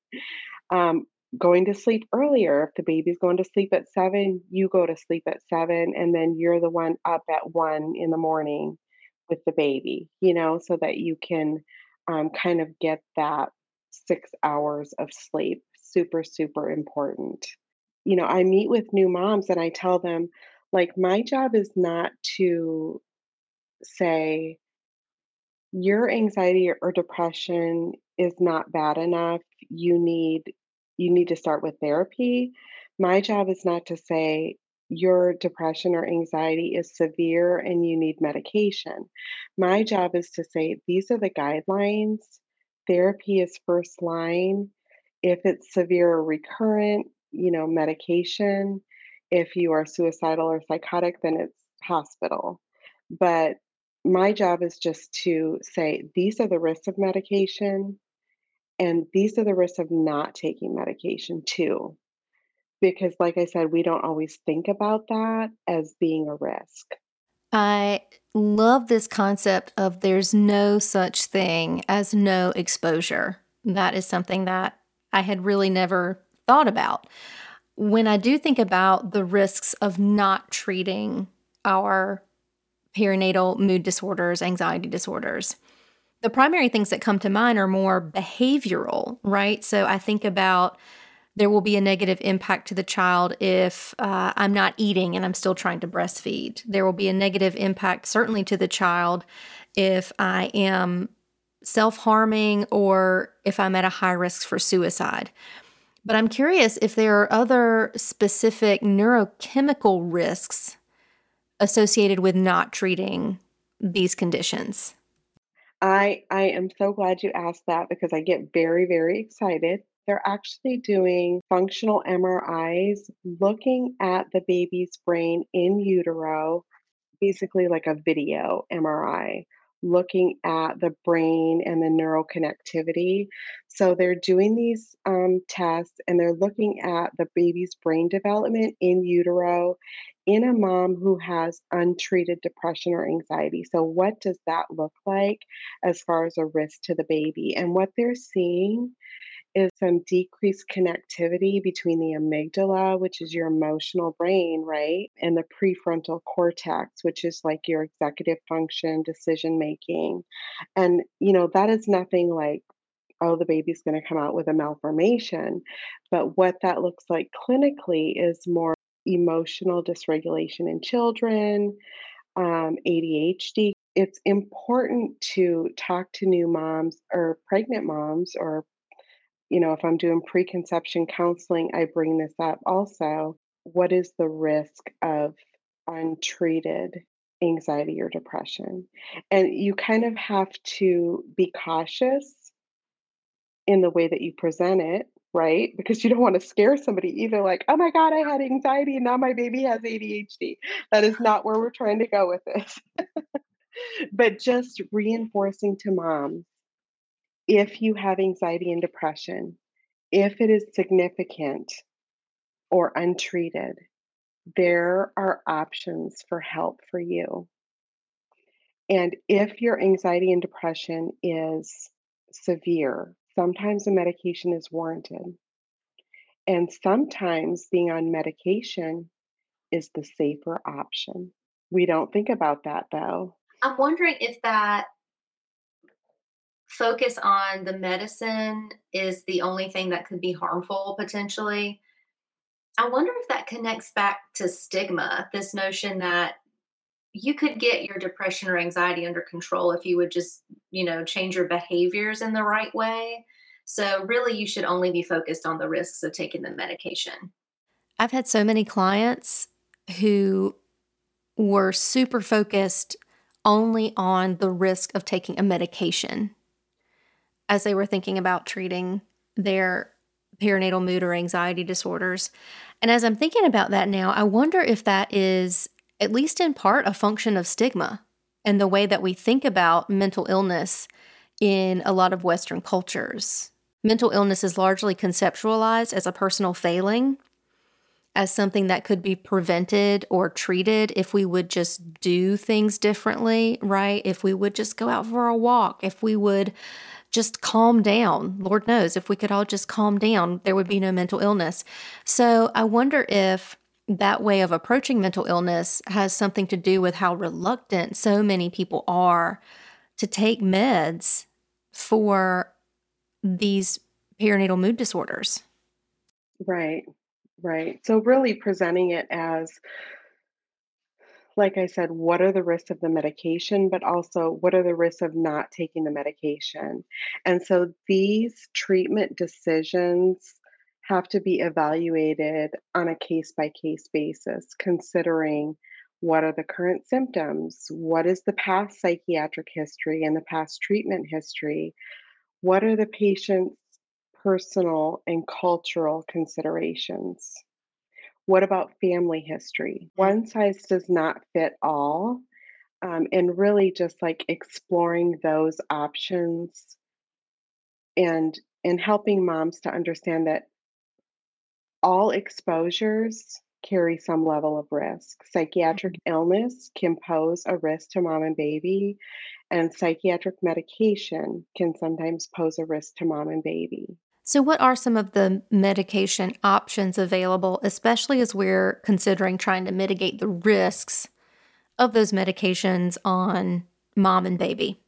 Um, going to sleep earlier. If the baby's going to sleep at seven, you go to sleep at seven, and then you're the one up at one in the morning with the baby, you know, so that you can um, kind of get that six hours of sleep. Super, super important. You know, I meet with new moms and I tell them, like, my job is not to say, your anxiety or depression is not bad enough. You need you need to start with therapy. My job is not to say your depression or anxiety is severe and you need medication. My job is to say these are the guidelines Therapy is first line. If it's severe or recurrent, you know, medication. If you are suicidal or psychotic, then it's hospital. But my job is just to say these are the risks of medication and these are the risks of not taking medication too. Because, like I said, we don't always think about that as being a risk. I love this concept of there's no such thing as no exposure. That is something that I had really never thought about. When I do think about the risks of not treating our perinatal mood disorders, anxiety disorders, the primary things that come to mind are more behavioral, right? So I think about there will be a negative impact to the child if uh, I'm not eating and I'm still trying to breastfeed. There will be a negative impact, certainly, to the child if I am self harming or if I'm at a high risk for suicide. But I'm curious if there are other specific neurochemical risks associated with not treating these conditions. I I am so glad you asked that because I get very very excited. They're actually doing functional MRIs looking at the baby's brain in utero, basically like a video MRI looking at the brain and the neural connectivity. So they're doing these um, tests and they're looking at the baby's brain development in utero in a mom who has untreated depression or anxiety. So, what does that look like as far as a risk to the baby? And what they're seeing is some decreased connectivity between the amygdala, which is your emotional brain, right? And the prefrontal cortex, which is like your executive function, decision making. And, you know, that is nothing like, oh, the baby's going to come out with a malformation. But what that looks like clinically is more emotional dysregulation in children, um, ADHD. It's important to talk to new moms or pregnant moms or you know, if I'm doing preconception counseling, I bring this up also. What is the risk of untreated anxiety or depression? And you kind of have to be cautious in the way that you present it, right? Because you don't want to scare somebody either, like, oh my God, I had anxiety and now my baby has ADHD. That is not where we're trying to go with this. but just reinforcing to moms if you have anxiety and depression, if it is significant or untreated, there are options for help for you. And if your anxiety and depression is severe, sometimes a medication is warranted. And sometimes being on medication is the safer option. We don't think about that though. I'm wondering if that focus on the medicine is the only thing that could be harmful potentially. I wonder if that connects back to stigma, this notion that you could get your depression or anxiety under control if you would just, you know, change your behaviors in the right way. So, really, you should only be focused on the risks of taking the medication. I've had so many clients who were super focused only on the risk of taking a medication as they were thinking about treating their perinatal mood or anxiety disorders. And as I'm thinking about that now, I wonder if that is, at least in part, a function of stigma and the way that we think about mental illness in a lot of Western cultures. Mental illness is largely conceptualized as a personal failing, as something that could be prevented or treated if we would just do things differently, right? If we would just go out for a walk, if we would just calm down. Lord knows if we could all just calm down, there would be no mental illness. So I wonder if that way of approaching mental illness has something to do with how reluctant so many people are to take meds for these perinatal mood disorders. Right, right. So, really presenting it as like I said, what are the risks of the medication, but also what are the risks of not taking the medication? And so these treatment decisions have to be evaluated on a case by case basis, considering what are the current symptoms, what is the past psychiatric history and the past treatment history, what are the patient's personal and cultural considerations. What about family history? Mm. One size does not fit all. Um, and really just like exploring those options and and helping moms to understand that all exposures carry some level of risk. Psychiatric mm-hmm. illness can pose a risk to mom and baby, and psychiatric medication can sometimes pose a risk to mom and baby. So, what are some of the medication options available, especially as we're considering trying to mitigate the risks of those medications on mom and baby?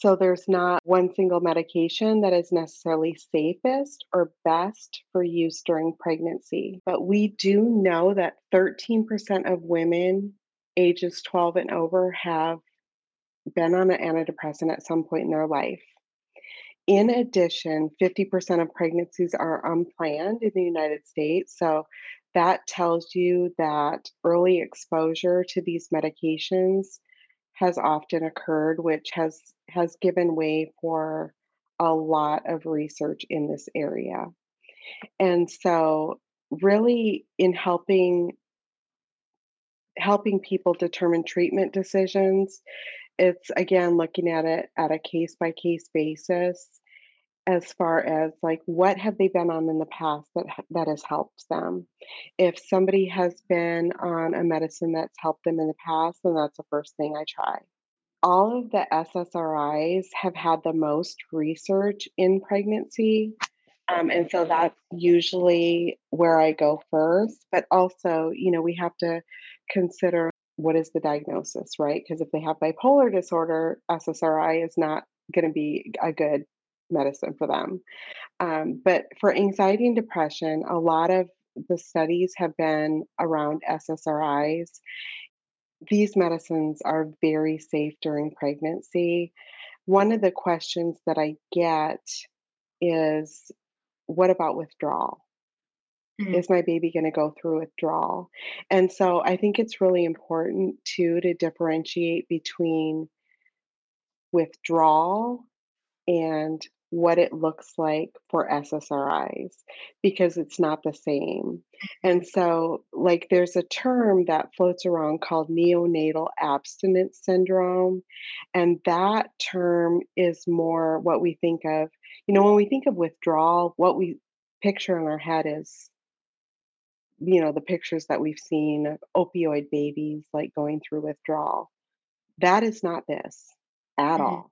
So, there's not one single medication that is necessarily safest or best for use during pregnancy. But we do know that 13% of women ages 12 and over have been on an antidepressant at some point in their life. In addition, 50% of pregnancies are unplanned in the United States. So that tells you that early exposure to these medications has often occurred, which has has given way for a lot of research in this area. And so really in helping helping people determine treatment decisions, it's again looking at it at a case by case basis as far as like what have they been on in the past that that has helped them? If somebody has been on a medicine that's helped them in the past then that's the first thing i try. All of the ssris have had the most research in pregnancy um, and so that's usually where i go first but also you know we have to consider what is the diagnosis right? Because if they have bipolar disorder ssri is not going to be a good medicine for them. Um, but for anxiety and depression, a lot of the studies have been around SSRIs. These medicines are very safe during pregnancy. One of the questions that I get is what about withdrawal? Mm-hmm. Is my baby going to go through withdrawal? And so I think it's really important too to differentiate between withdrawal and what it looks like for SSRIs because it's not the same. And so, like, there's a term that floats around called neonatal abstinence syndrome. And that term is more what we think of, you know, when we think of withdrawal, what we picture in our head is, you know, the pictures that we've seen of opioid babies like going through withdrawal. That is not this at mm-hmm. all.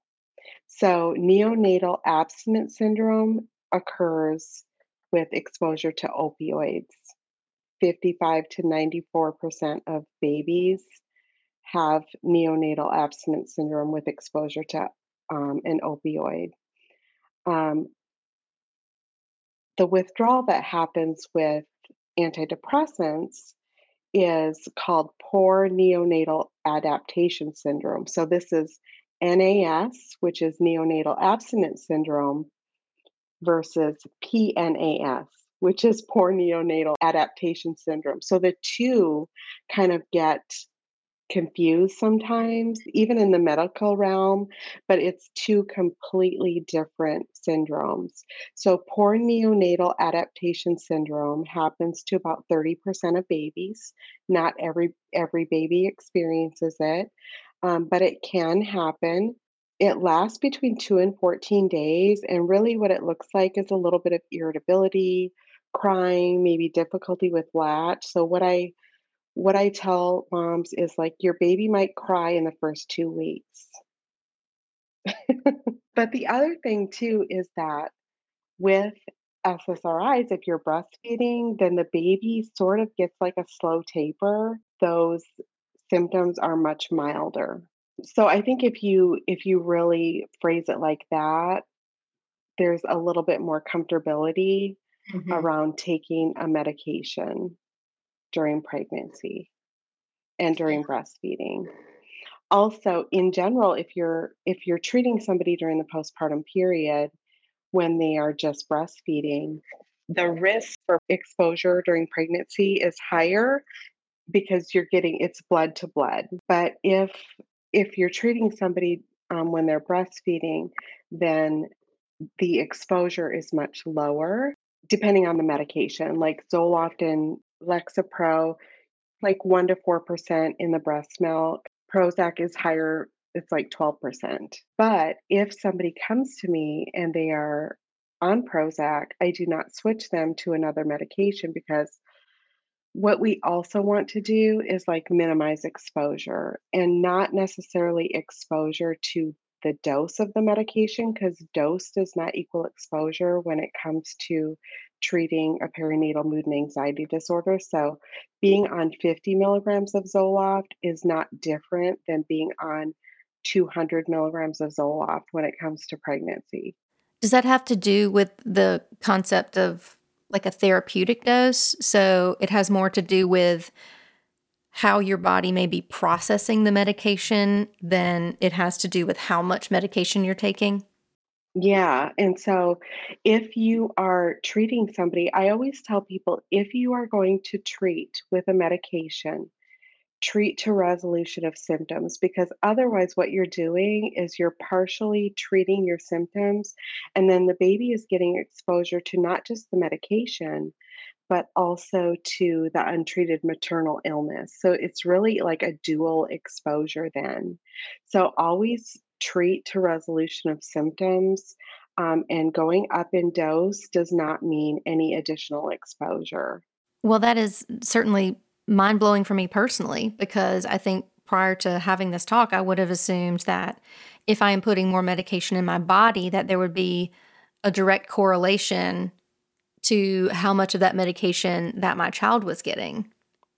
So, neonatal abstinence syndrome occurs with exposure to opioids. 55 to 94% of babies have neonatal abstinence syndrome with exposure to um, an opioid. Um, the withdrawal that happens with antidepressants is called poor neonatal adaptation syndrome. So, this is NAS, which is neonatal abstinence syndrome, versus PNAS, which is poor neonatal adaptation syndrome. So the two kind of get confused sometimes, even in the medical realm, but it's two completely different syndromes. So, poor neonatal adaptation syndrome happens to about 30% of babies. Not every every baby experiences it um, but it can happen. It lasts between two and 14 days. And really, what it looks like is a little bit of irritability, crying, maybe difficulty with latch. So, what I what I tell moms is like your baby might cry in the first two weeks. but the other thing too is that with SSRIs, if you're breastfeeding, then the baby sort of gets like a slow taper. Those symptoms are much milder. So I think if you if you really phrase it like that, there's a little bit more comfortability mm-hmm. around taking a medication during pregnancy and during breastfeeding. Also, in general, if you're if you're treating somebody during the postpartum period when they are just breastfeeding, the risk for exposure during pregnancy is higher because you're getting it's blood to blood. But if if you're treating somebody um, when they're breastfeeding, then the exposure is much lower depending on the medication. Like Zoloft and Lexapro, like one to four percent in the breast milk. Prozac is higher; it's like twelve percent. But if somebody comes to me and they are on Prozac, I do not switch them to another medication because what we also want to do is like minimize exposure and not necessarily exposure to the dose of the medication because dose does not equal exposure when it comes to treating a perinatal mood and anxiety disorder. So, being on 50 milligrams of Zoloft is not different than being on 200 milligrams of Zoloft when it comes to pregnancy. Does that have to do with the concept of like a therapeutic dose? So, it has more to do with how your body may be processing the medication than it has to do with how much medication you're taking? Yeah. And so if you are treating somebody, I always tell people if you are going to treat with a medication, treat to resolution of symptoms because otherwise, what you're doing is you're partially treating your symptoms, and then the baby is getting exposure to not just the medication, but also to the untreated maternal illness. So it's really like a dual exposure then. So always treat to resolution of symptoms. Um, and going up in dose does not mean any additional exposure. Well, that is certainly mind blowing for me personally because I think prior to having this talk, I would have assumed that if I am putting more medication in my body, that there would be a direct correlation to how much of that medication that my child was getting.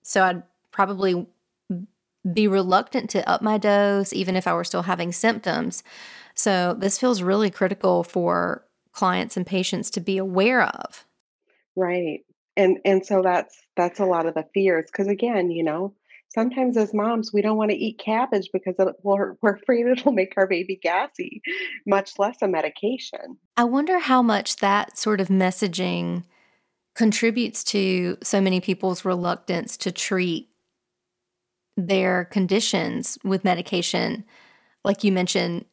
So I'd probably be reluctant to up my dose, even if I were still having symptoms. So this feels really critical for clients and patients to be aware of. Right. And and so that's that's a lot of the fears because again, you know, sometimes as moms we don't want to eat cabbage because it, we're, we're afraid it'll make our baby gassy, much less a medication. I wonder how much that sort of messaging contributes to so many people's reluctance to treat their conditions with medication. Like you mentioned,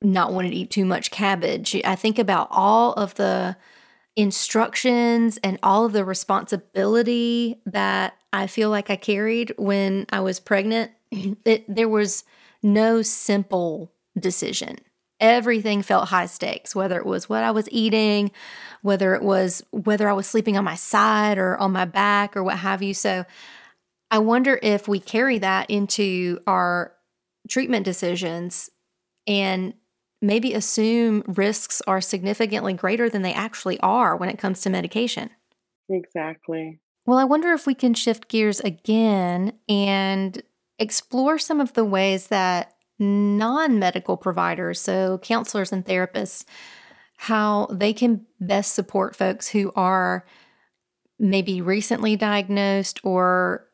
not wanting to eat too much cabbage. I think about all of the instructions and all of the responsibility that I feel like I carried when I was pregnant. It, there was no simple decision. Everything felt high stakes, whether it was what I was eating, whether it was whether I was sleeping on my side or on my back or what have you. So I wonder if we carry that into our treatment decisions and maybe assume risks are significantly greater than they actually are when it comes to medication. Exactly. Well, I wonder if we can shift gears again and explore some of the ways that non medical providers, so counselors and therapists, how they can best support folks who are maybe recently diagnosed or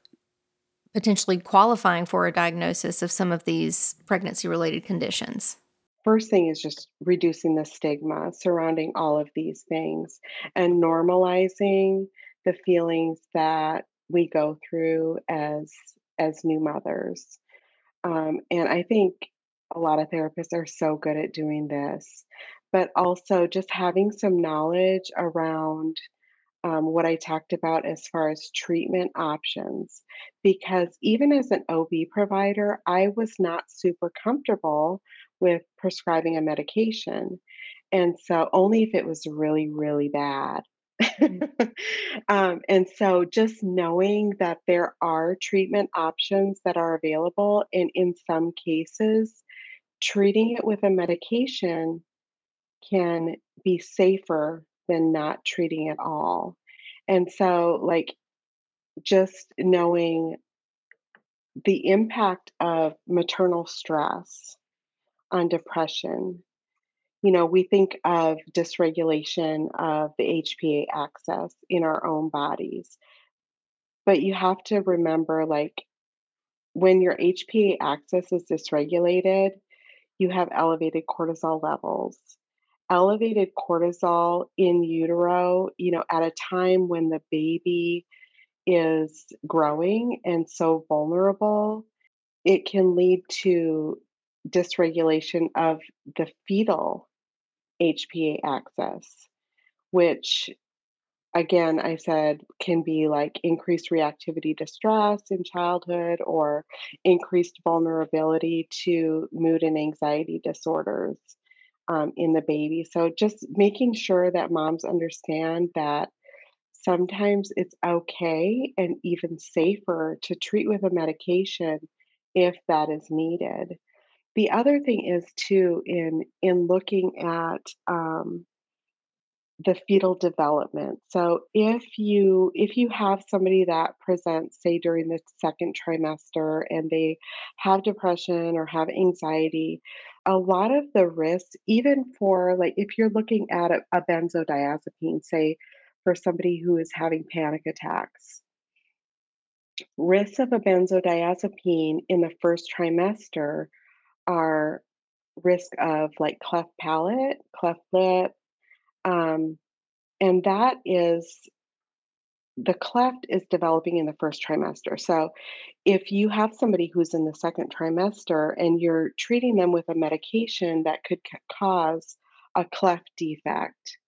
potentially qualifying for a diagnosis of some of these pregnancy related conditions? First thing is just reducing the stigma surrounding all of these things and normalizing the feelings that we go through as as new mothers. Um, and I think a lot of therapists are so good at doing this, but also just having some knowledge around um, what I talked about as far as treatment options. Because even as an OB provider, I was not super comfortable with prescribing a medication. And so, only if it was really, really bad. Mm-hmm. um, and so, just knowing that there are treatment options that are available, and in some cases, treating it with a medication can be safer than not treating at all. And so, like, just knowing the impact of maternal stress on depression. You know, we think of dysregulation of the HPA axis in our own bodies, but you have to remember like when your HPA axis is dysregulated, you have elevated cortisol levels elevated cortisol in utero, you know, at a time when the baby is growing and so vulnerable, it can lead to dysregulation of the fetal HPA axis, which again, I said can be like increased reactivity to stress in childhood or increased vulnerability to mood and anxiety disorders um, in the baby. So just making sure that moms understand that sometimes it's okay and even safer to treat with a medication if that is needed. The other thing is too in in looking at um, the fetal development. So if you if you have somebody that presents say during the second trimester and they have depression or have anxiety, a lot of the risks even for like if you're looking at a, a benzodiazepine say for somebody who is having panic attacks, risks of a benzodiazepine in the first trimester are risk of like cleft palate, cleft lip, um, and that is the cleft is developing in the first trimester. So if you have somebody who's in the second trimester and you're treating them with a medication that could ca- cause a cleft defect,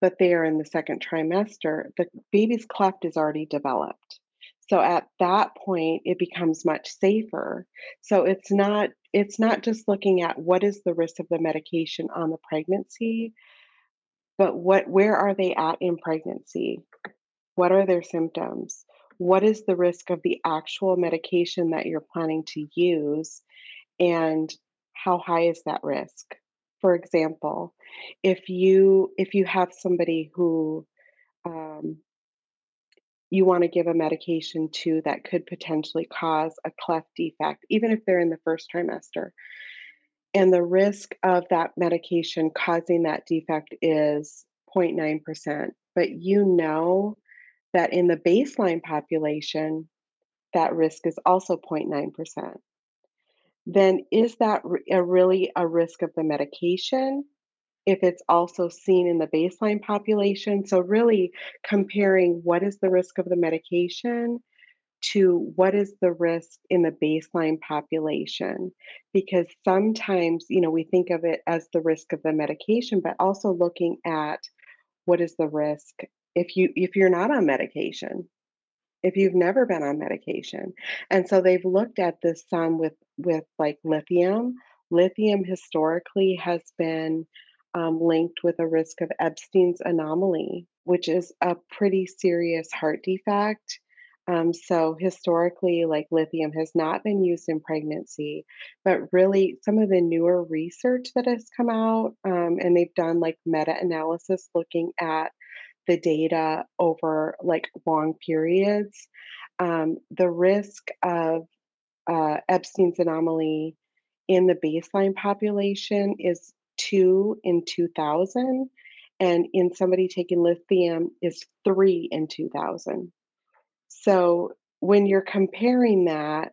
but they are in the second trimester, the baby's cleft is already developed. So at that point it becomes much safer. So it's not it's not just looking at what is the risk of the medication on the pregnancy, but what where are they at in pregnancy? What are their symptoms? What is the risk of the actual medication that you're planning to use? And how high is that risk? For example, if you if you have somebody who um, you want to give a medication to that could potentially cause a cleft defect, even if they're in the first trimester, and the risk of that medication causing that defect is 0.9%, but you know that in the baseline population, that risk is also 0.9%. Then is that a really a risk of the medication if it's also seen in the baseline population? So, really comparing what is the risk of the medication to what is the risk in the baseline population because sometimes you know we think of it as the risk of the medication but also looking at what is the risk if you if you're not on medication if you've never been on medication and so they've looked at this some with with like lithium lithium historically has been um, linked with a risk of Ebstein's anomaly which is a pretty serious heart defect. Um, so historically like lithium has not been used in pregnancy but really some of the newer research that has come out um, and they've done like meta-analysis looking at the data over like long periods, um, the risk of uh, Ebstein's anomaly in the baseline population is two in 2000, and in somebody taking lithium is three in 2000. So when you're comparing that,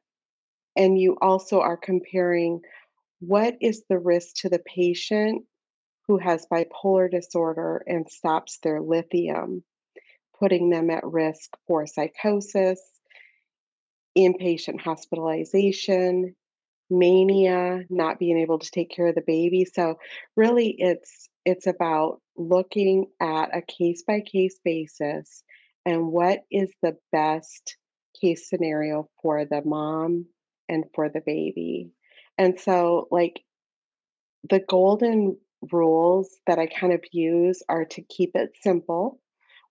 and you also are comparing what is the risk to the patient who has bipolar disorder and stops their lithium, putting them at risk for psychosis, inpatient hospitalization, mania, not being able to take care of the baby. So really it's it's about looking at a case by case basis and what is the best case scenario for the mom and for the baby. And so like the golden rules that I kind of use are to keep it simple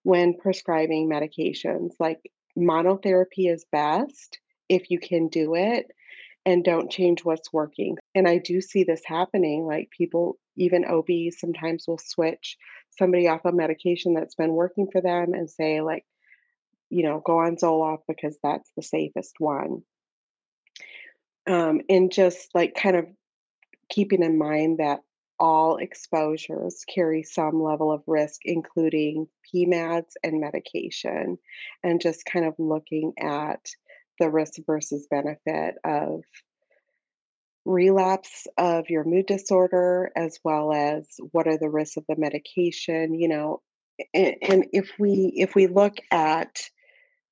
when prescribing medications. Like monotherapy is best if you can do it and don't change what's working. And I do see this happening. Like people, even OBs, sometimes will switch somebody off a medication that's been working for them and say, like, you know, go on Zoloft because that's the safest one. Um, and just like kind of keeping in mind that all exposures carry some level of risk, including PMADs and medication, and just kind of looking at the risk versus benefit of relapse of your mood disorder as well as what are the risks of the medication you know and, and if we if we look at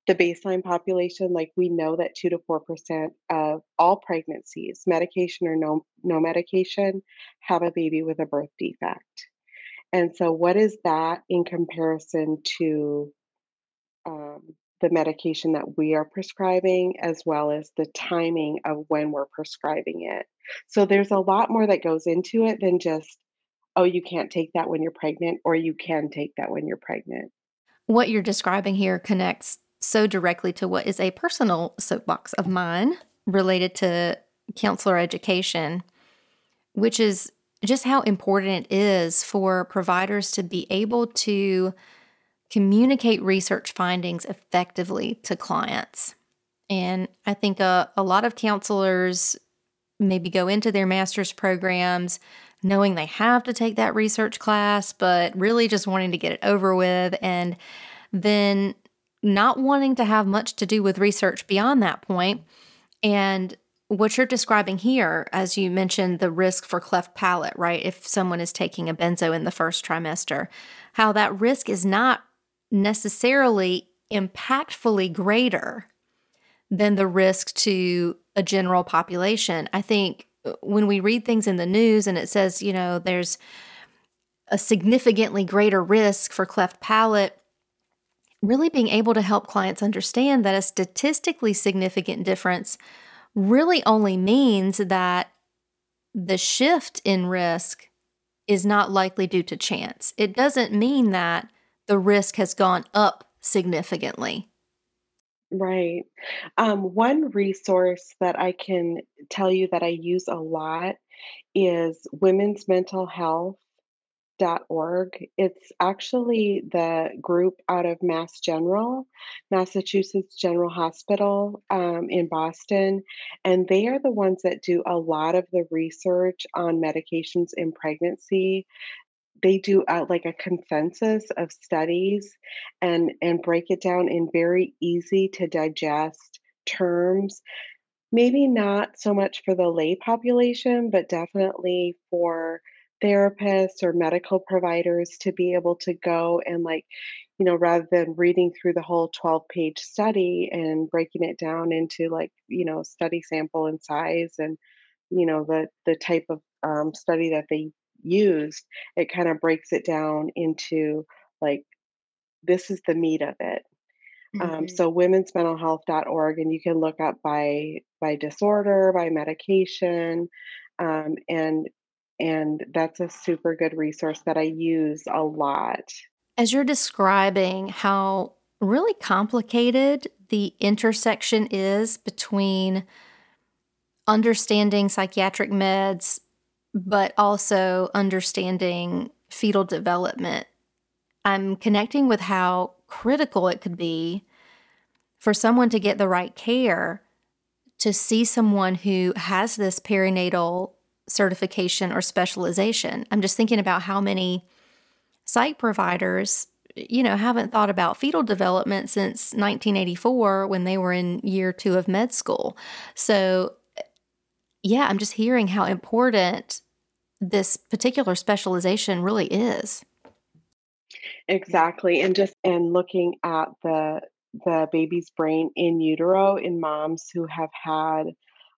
the baseline population, like we know that two to four percent of all pregnancies, medication or no no medication, have a baby with a birth defect. And so, what is that in comparison to the medication that we are prescribing, as well as the timing of when we're prescribing it? So, there's a lot more that goes into it than just, oh, you can't take that when you're pregnant, or you can take that when you're pregnant. what you're describing here connects so directly to what is a personal soapbox of mine related to counselor education, which is just how important it is for providers to be able to communicate research findings effectively to clients. And I think a, a lot of counselors maybe go into their master's programs knowing they have to take that research class, but really just wanting to get it over with, and then not wanting to have much to do with research beyond that point. And what you're describing here, as you mentioned, the risk for cleft palate, right? If someone is taking a benzo in the first trimester, how that risk is not necessarily impactfully greater than the risk to a general population. I think uh, when we read things in the news and it says, you know, there's a significantly greater risk for cleft palate, really being able to help clients understand that a statistically significant difference really only means that the shift in risk is not likely due to chance. It doesn't mean that the risk has gone up significantly. Right. Um, one resource that I can tell you that I use a lot is Women's Mental Health org. It's actually the group out of Mass General, Massachusetts General Hospital um, in Boston. And they are the ones that do a lot of the research on medications in pregnancy. They do uh, like a consensus of studies and, and break it down in very easy to digest terms. Maybe not so much for the lay population, but definitely for therapists or medical providers to be able to go and like you know rather than reading through the whole 12 page study and breaking it down into like you know study sample and size and you know the the type of um, study that they used it kind of breaks it down into like this is the meat of it um, mm-hmm. so women's mental health.org and you can look up by by disorder by medication um, and and that's a super good resource that I use a lot. As you're describing how really complicated the intersection is between understanding psychiatric meds, but also understanding fetal development, I'm connecting with how critical it could be for someone to get the right care to see someone who has this perinatal certification or specialization. I'm just thinking about how many psych providers, you know, haven't thought about fetal development since 1984 when they were in year two of med school. So, yeah, I'm just hearing how important this particular specialization really is. Exactly. And just and looking at the the baby's brain in utero in moms who have had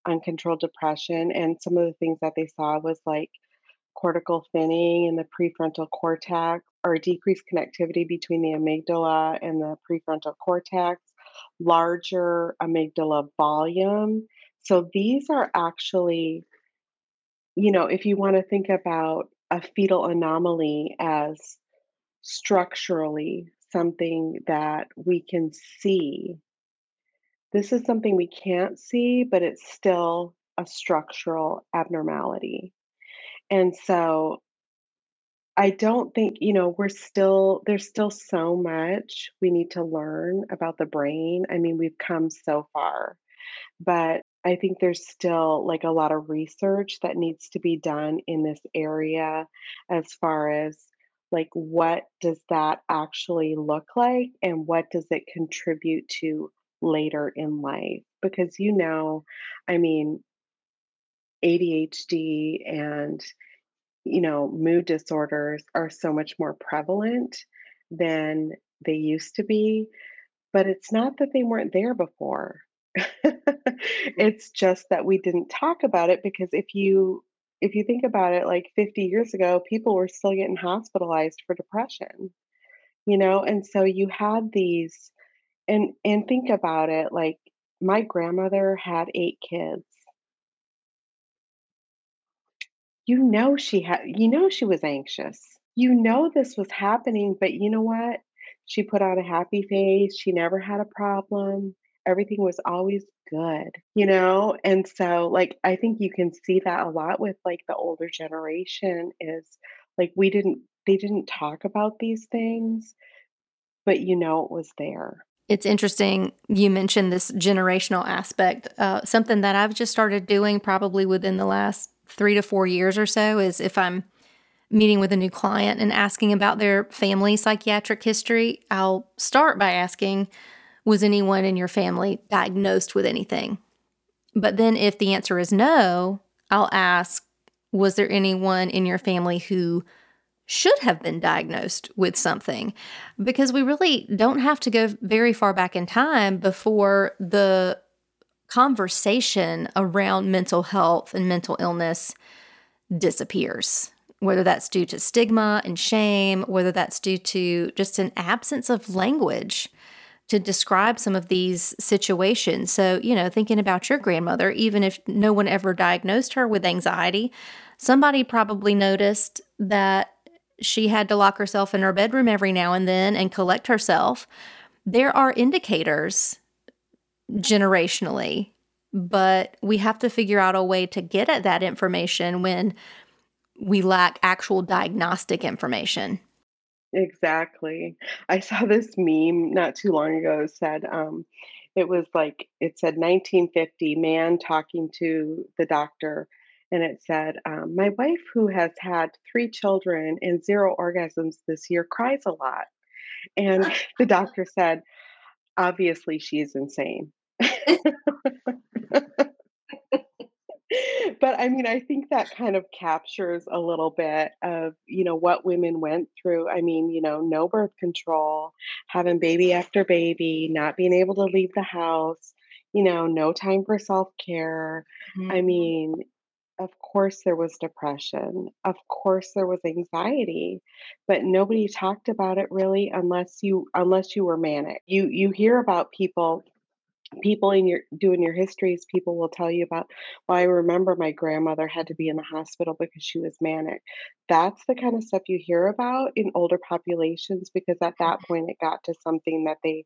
uncontrolled depression. And some of the things that they saw was like cortical thinning in the prefrontal cortex or decreased connectivity between the amygdala and the prefrontal cortex, larger amygdala volume. So these are actually, you know, if you want to think about a fetal anomaly as structurally something that we can see this is something we can't see, but it's still a structural abnormality. And so I don't think, you know, we're still, there's still so much we need to learn about the brain. I mean, we've come so far, but I think there's still like a lot of research that needs to be done in this area as far as like what does that actually look like and what does it contribute to later in life because you know, I mean, ADHD and you know, mood disorders are so much more prevalent than they used to be, but it's not that they weren't there before. it's just that we didn't talk about it because if you if you think about it like 50 years ago people were still getting hospitalized for depression you know and so you had these and and think about it, like, my grandmother had 8 kids. You know she had you know she was anxious. You know this was happening, but you know what? she put on a happy face. She never had a problem. Everything was always good, you know? And so, like, I think you can see that a lot with like the older generation is like we didn't they didn't talk about these things, but you know it was there. It's interesting you mentioned this generational aspect. Uh, something that I've just started doing probably within the last three to four years or so is if I'm meeting with a new client and asking about their family psychiatric history, I'll start by asking, Was anyone in your family diagnosed with anything? But then if the answer is no, I'll ask, Was there anyone in your family who should have been diagnosed with something? Because we really don't have to go very far back in time before the conversation around mental health and mental illness disappears whether that's due to stigma and shame, whether that's due to just an absence of language to describe some of these situations. So, you know, thinking about your grandmother, even if no one ever diagnosed her with anxiety, somebody probably noticed that she had to lock herself in her bedroom every now and then and collect herself. There are indicators generationally, but we have to figure out a way to get at that information when we lack actual diagnostic information. Exactly. I saw this meme not too long ago said um it was like it said 1950 man talking to the doctor and it said um, my wife who has had three children and zero orgasms this year cries a lot and the doctor said obviously she's insane but I mean, I think that kind of captures a little bit of, you know, what women went through. I mean, you know, no birth control, having baby after baby, not being able to leave the house, you know, no time for self care. I Mhm. mean, of course there was depression. Of course there was anxiety, but nobody talked about it really unless you unless you were manic. You you hear about people people in your doing your histories, people will tell you about, well, I remember my grandmother had to be in the hospital because she was manic. That's the kind of stuff you hear about in older populations because at that mm-hmm. point it got to something that they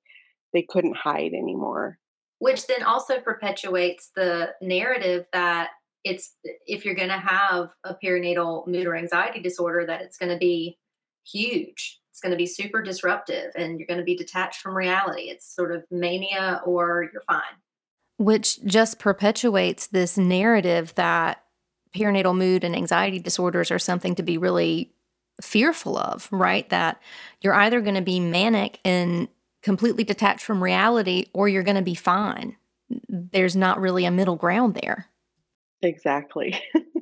they couldn't hide anymore. Which then also perpetuates the narrative that it's if you're going to have a perinatal mood or anxiety disorder, that it's going to be huge. It's going to be super disruptive and you're going to be detached from reality. It's sort of mania or you're fine. Which just perpetuates this narrative that perinatal mood and anxiety disorders are something to be really fearful of, right? That you're either going to be manic and completely detached from reality or you're going to be fine. There's not really a middle ground there. Exactly.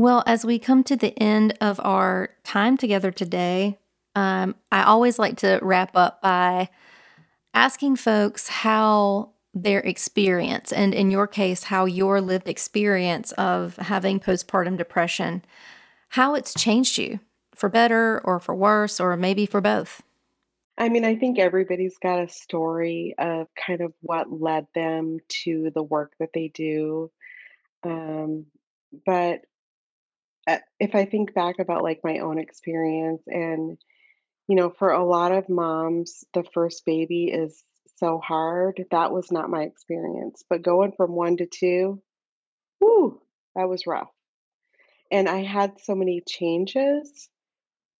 Well, as we come to the end of our time together today, um, I always like to wrap up by asking folks how their experience, and in your case, how your lived experience of having postpartum depression, how it's changed you for better or for worse, or maybe for both. I mean, I think everybody's got a story of kind of what led them to the work that they do. Um, but uh, if I think back about like my own experience and You know, for a lot of moms, the first baby is so hard. That was not my experience, but going from 1 to 2, whoo, that was rough. And I had so many changes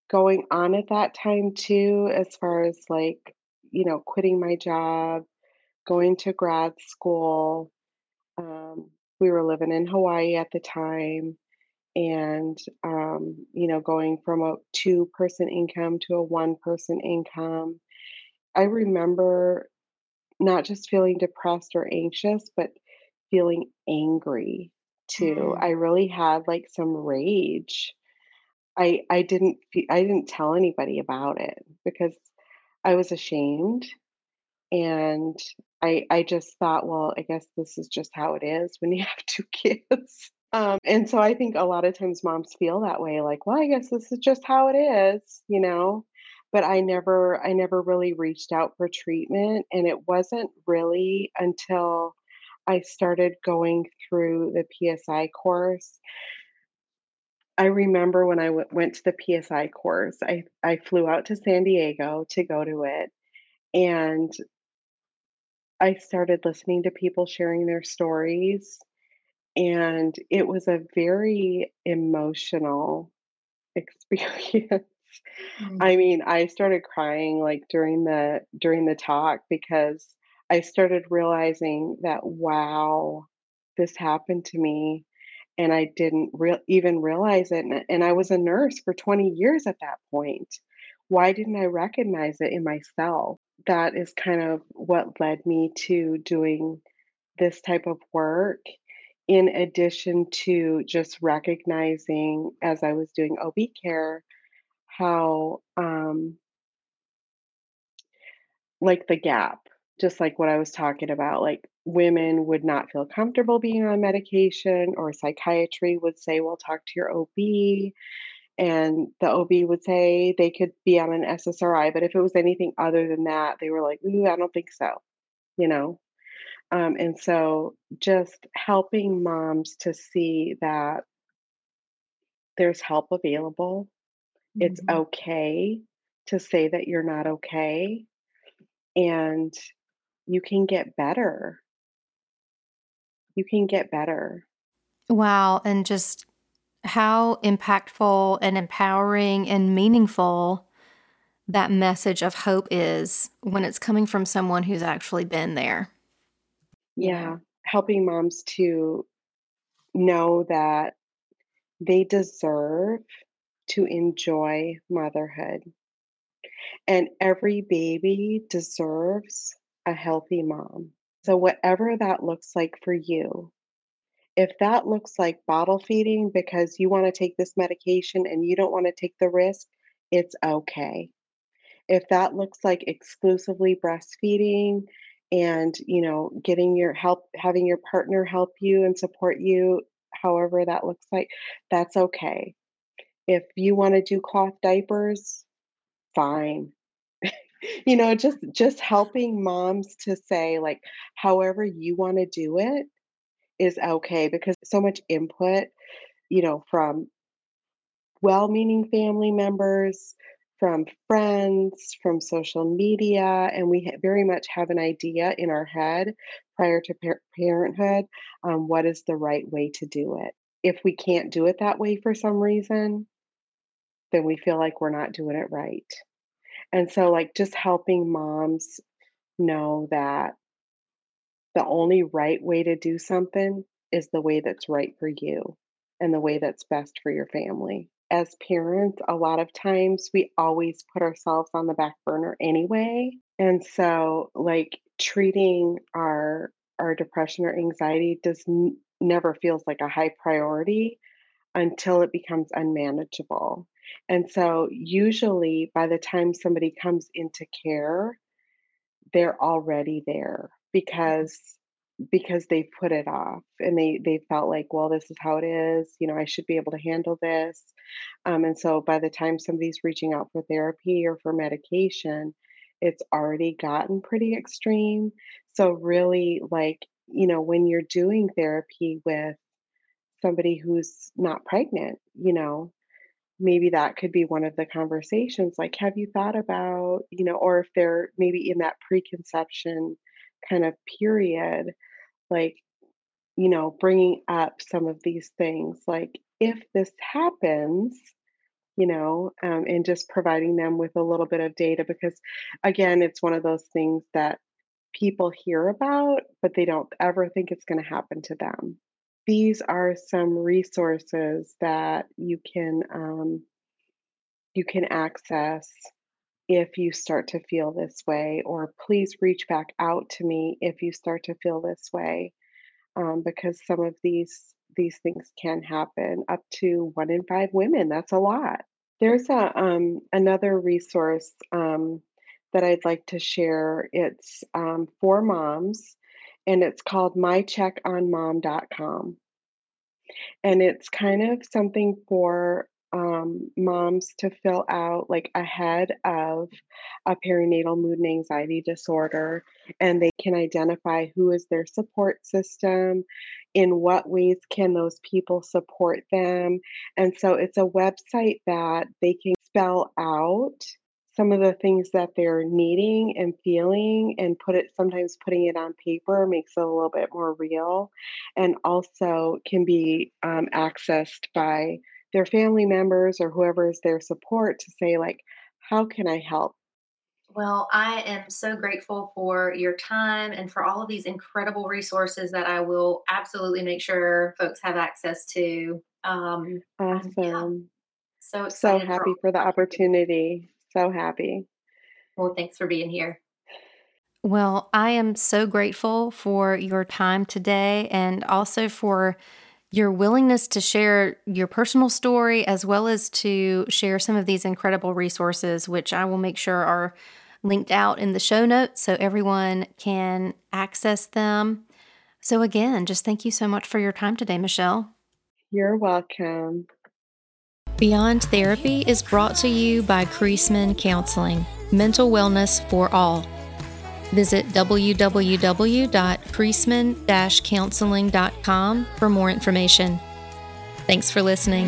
going on at that time too, as far as like, you know, quitting my job, going to grad school. Um, we were living in Hawaii at the time and um, you know, going from a two-person income to a one-person income. I remember not just feeling depressed or anxious, but feeling angry too. Mm. I really had like some rage. I I didn't I didn't tell anybody about it because I was ashamed and I I just thought, well, I guess this is just how it is when you have two kids. Um, and so I think a lot of times moms feel that way, like, well, I guess this is just how it is, you know. But I never I never really reached out for treatment. And it wasn't really until I started going through the PSI course I remember when I w went to the PSI course, I I flew out to San Diego to go to it, and I started listening to people sharing their stories, and it was a very emotional experience. I Mm. mean, I started crying, like, during the during the talk because I started realizing that, wow, this happened to me, and I didn't real even realize it, and and I was a nurse for 20 years at that point. Why didn't I recognize it in myself? That is kind of what led me to doing this type of work, in addition to just recognizing as I was doing OB care how, um like the gap, just like what I was talking about, like women would not feel comfortable being on medication, or psychiatry would say, "Well, talk to your OB," and the OB would say they could be on an SSRI, but if it was anything other than that, they were like, "Ooh, I don't think so," you know? Um, and so just helping moms to see that there's help available. It's Mhm. okay to say that you're not okay, and you can get better. You can get better. Wow, and just how impactful and empowering and meaningful that message of hope is when it's coming from someone who's actually been there? Yeah, helping moms to know that they deserve to enjoy motherhood, and every baby deserves a healthy mom. So, whatever that looks like for you, if that looks like bottle feeding because you want to take this medication and you don't want to take the risk, it's okay. If that looks like exclusively breastfeeding and, you know, getting your help having your partner help you and support you, however that looks like, that's okay. If you wanna do cloth diapers, fine. You know, just just helping moms to say, like, however you wanna do it is okay because so much input, you know, from well-meaning family members, from friends, from social media, and we ha- very much have an idea in our head prior to par- parenthood um, what is the right way to do it. If we can't do it that way for some reason, then we feel like we're not doing it right. And so, like, just helping moms know that the only right way to do something is the way that's right for you and the way that's best for your family. As parents, a lot of times we always put ourselves on the back burner anyway. And so like treating our our depression or anxiety does n- never feels like a high priority until it becomes unmanageable. And so usually by the time somebody comes into care, they're already there mm-hmm. because because they put it off and they they felt like, "Well, this is how it is, you know, I should be able to handle this." Um, and so by the time somebody's reaching out for therapy or for medication, it's already gotten pretty extreme. So really, like, you know, when you're doing therapy with somebody who's not pregnant, you know, maybe that could be one of the conversations, like, "Have you thought about" you know, or if they're maybe in that preconception kind of period, like, you know, bringing up some of these things, like, "If this happens," you know, um, and just providing them with a little bit of data because, again, it's one of those things that people hear about, but they don't ever think it's gonna happen to them. These are some resources that you can, um, you can access if you start to feel this way, or please reach back out to me if you start to feel this way um, because some of these these things can happen up to one in five women. That's a lot. There's a um, another resource um, that I'd like to share. It's um, for moms, and it's called mycheckonmom.com, and it's kind of something for um, moms to fill out like ahead of a perinatal mood and anxiety disorder, and they can identify who is their support system, in what ways can those people support them. And so it's a website that they can spell out some of the things that they're needing and feeling and put it sometimes putting it on paper makes it a little bit more real and also can be um, accessed by their family members or whoever is their support to say like how can i help? Well, I am so grateful for your time and for all of these incredible resources that I will absolutely make sure folks have access to. Um, and yeah, awesome. so so excited for happy for the the opportunity. So happy. Well, thanks for being here. Well, I am so grateful for your time today and also for your willingness to share your personal story as well as to share some of these incredible resources, which I will make sure are linked out in the show notes so everyone can access them. So, again, just thank you so much for your time today, Michelle. you're welcome Beyond Therapy is brought to you by Creasman Counseling, mental wellness for all. Visit www.creasman-counseling.com for more information. Thanks for listening.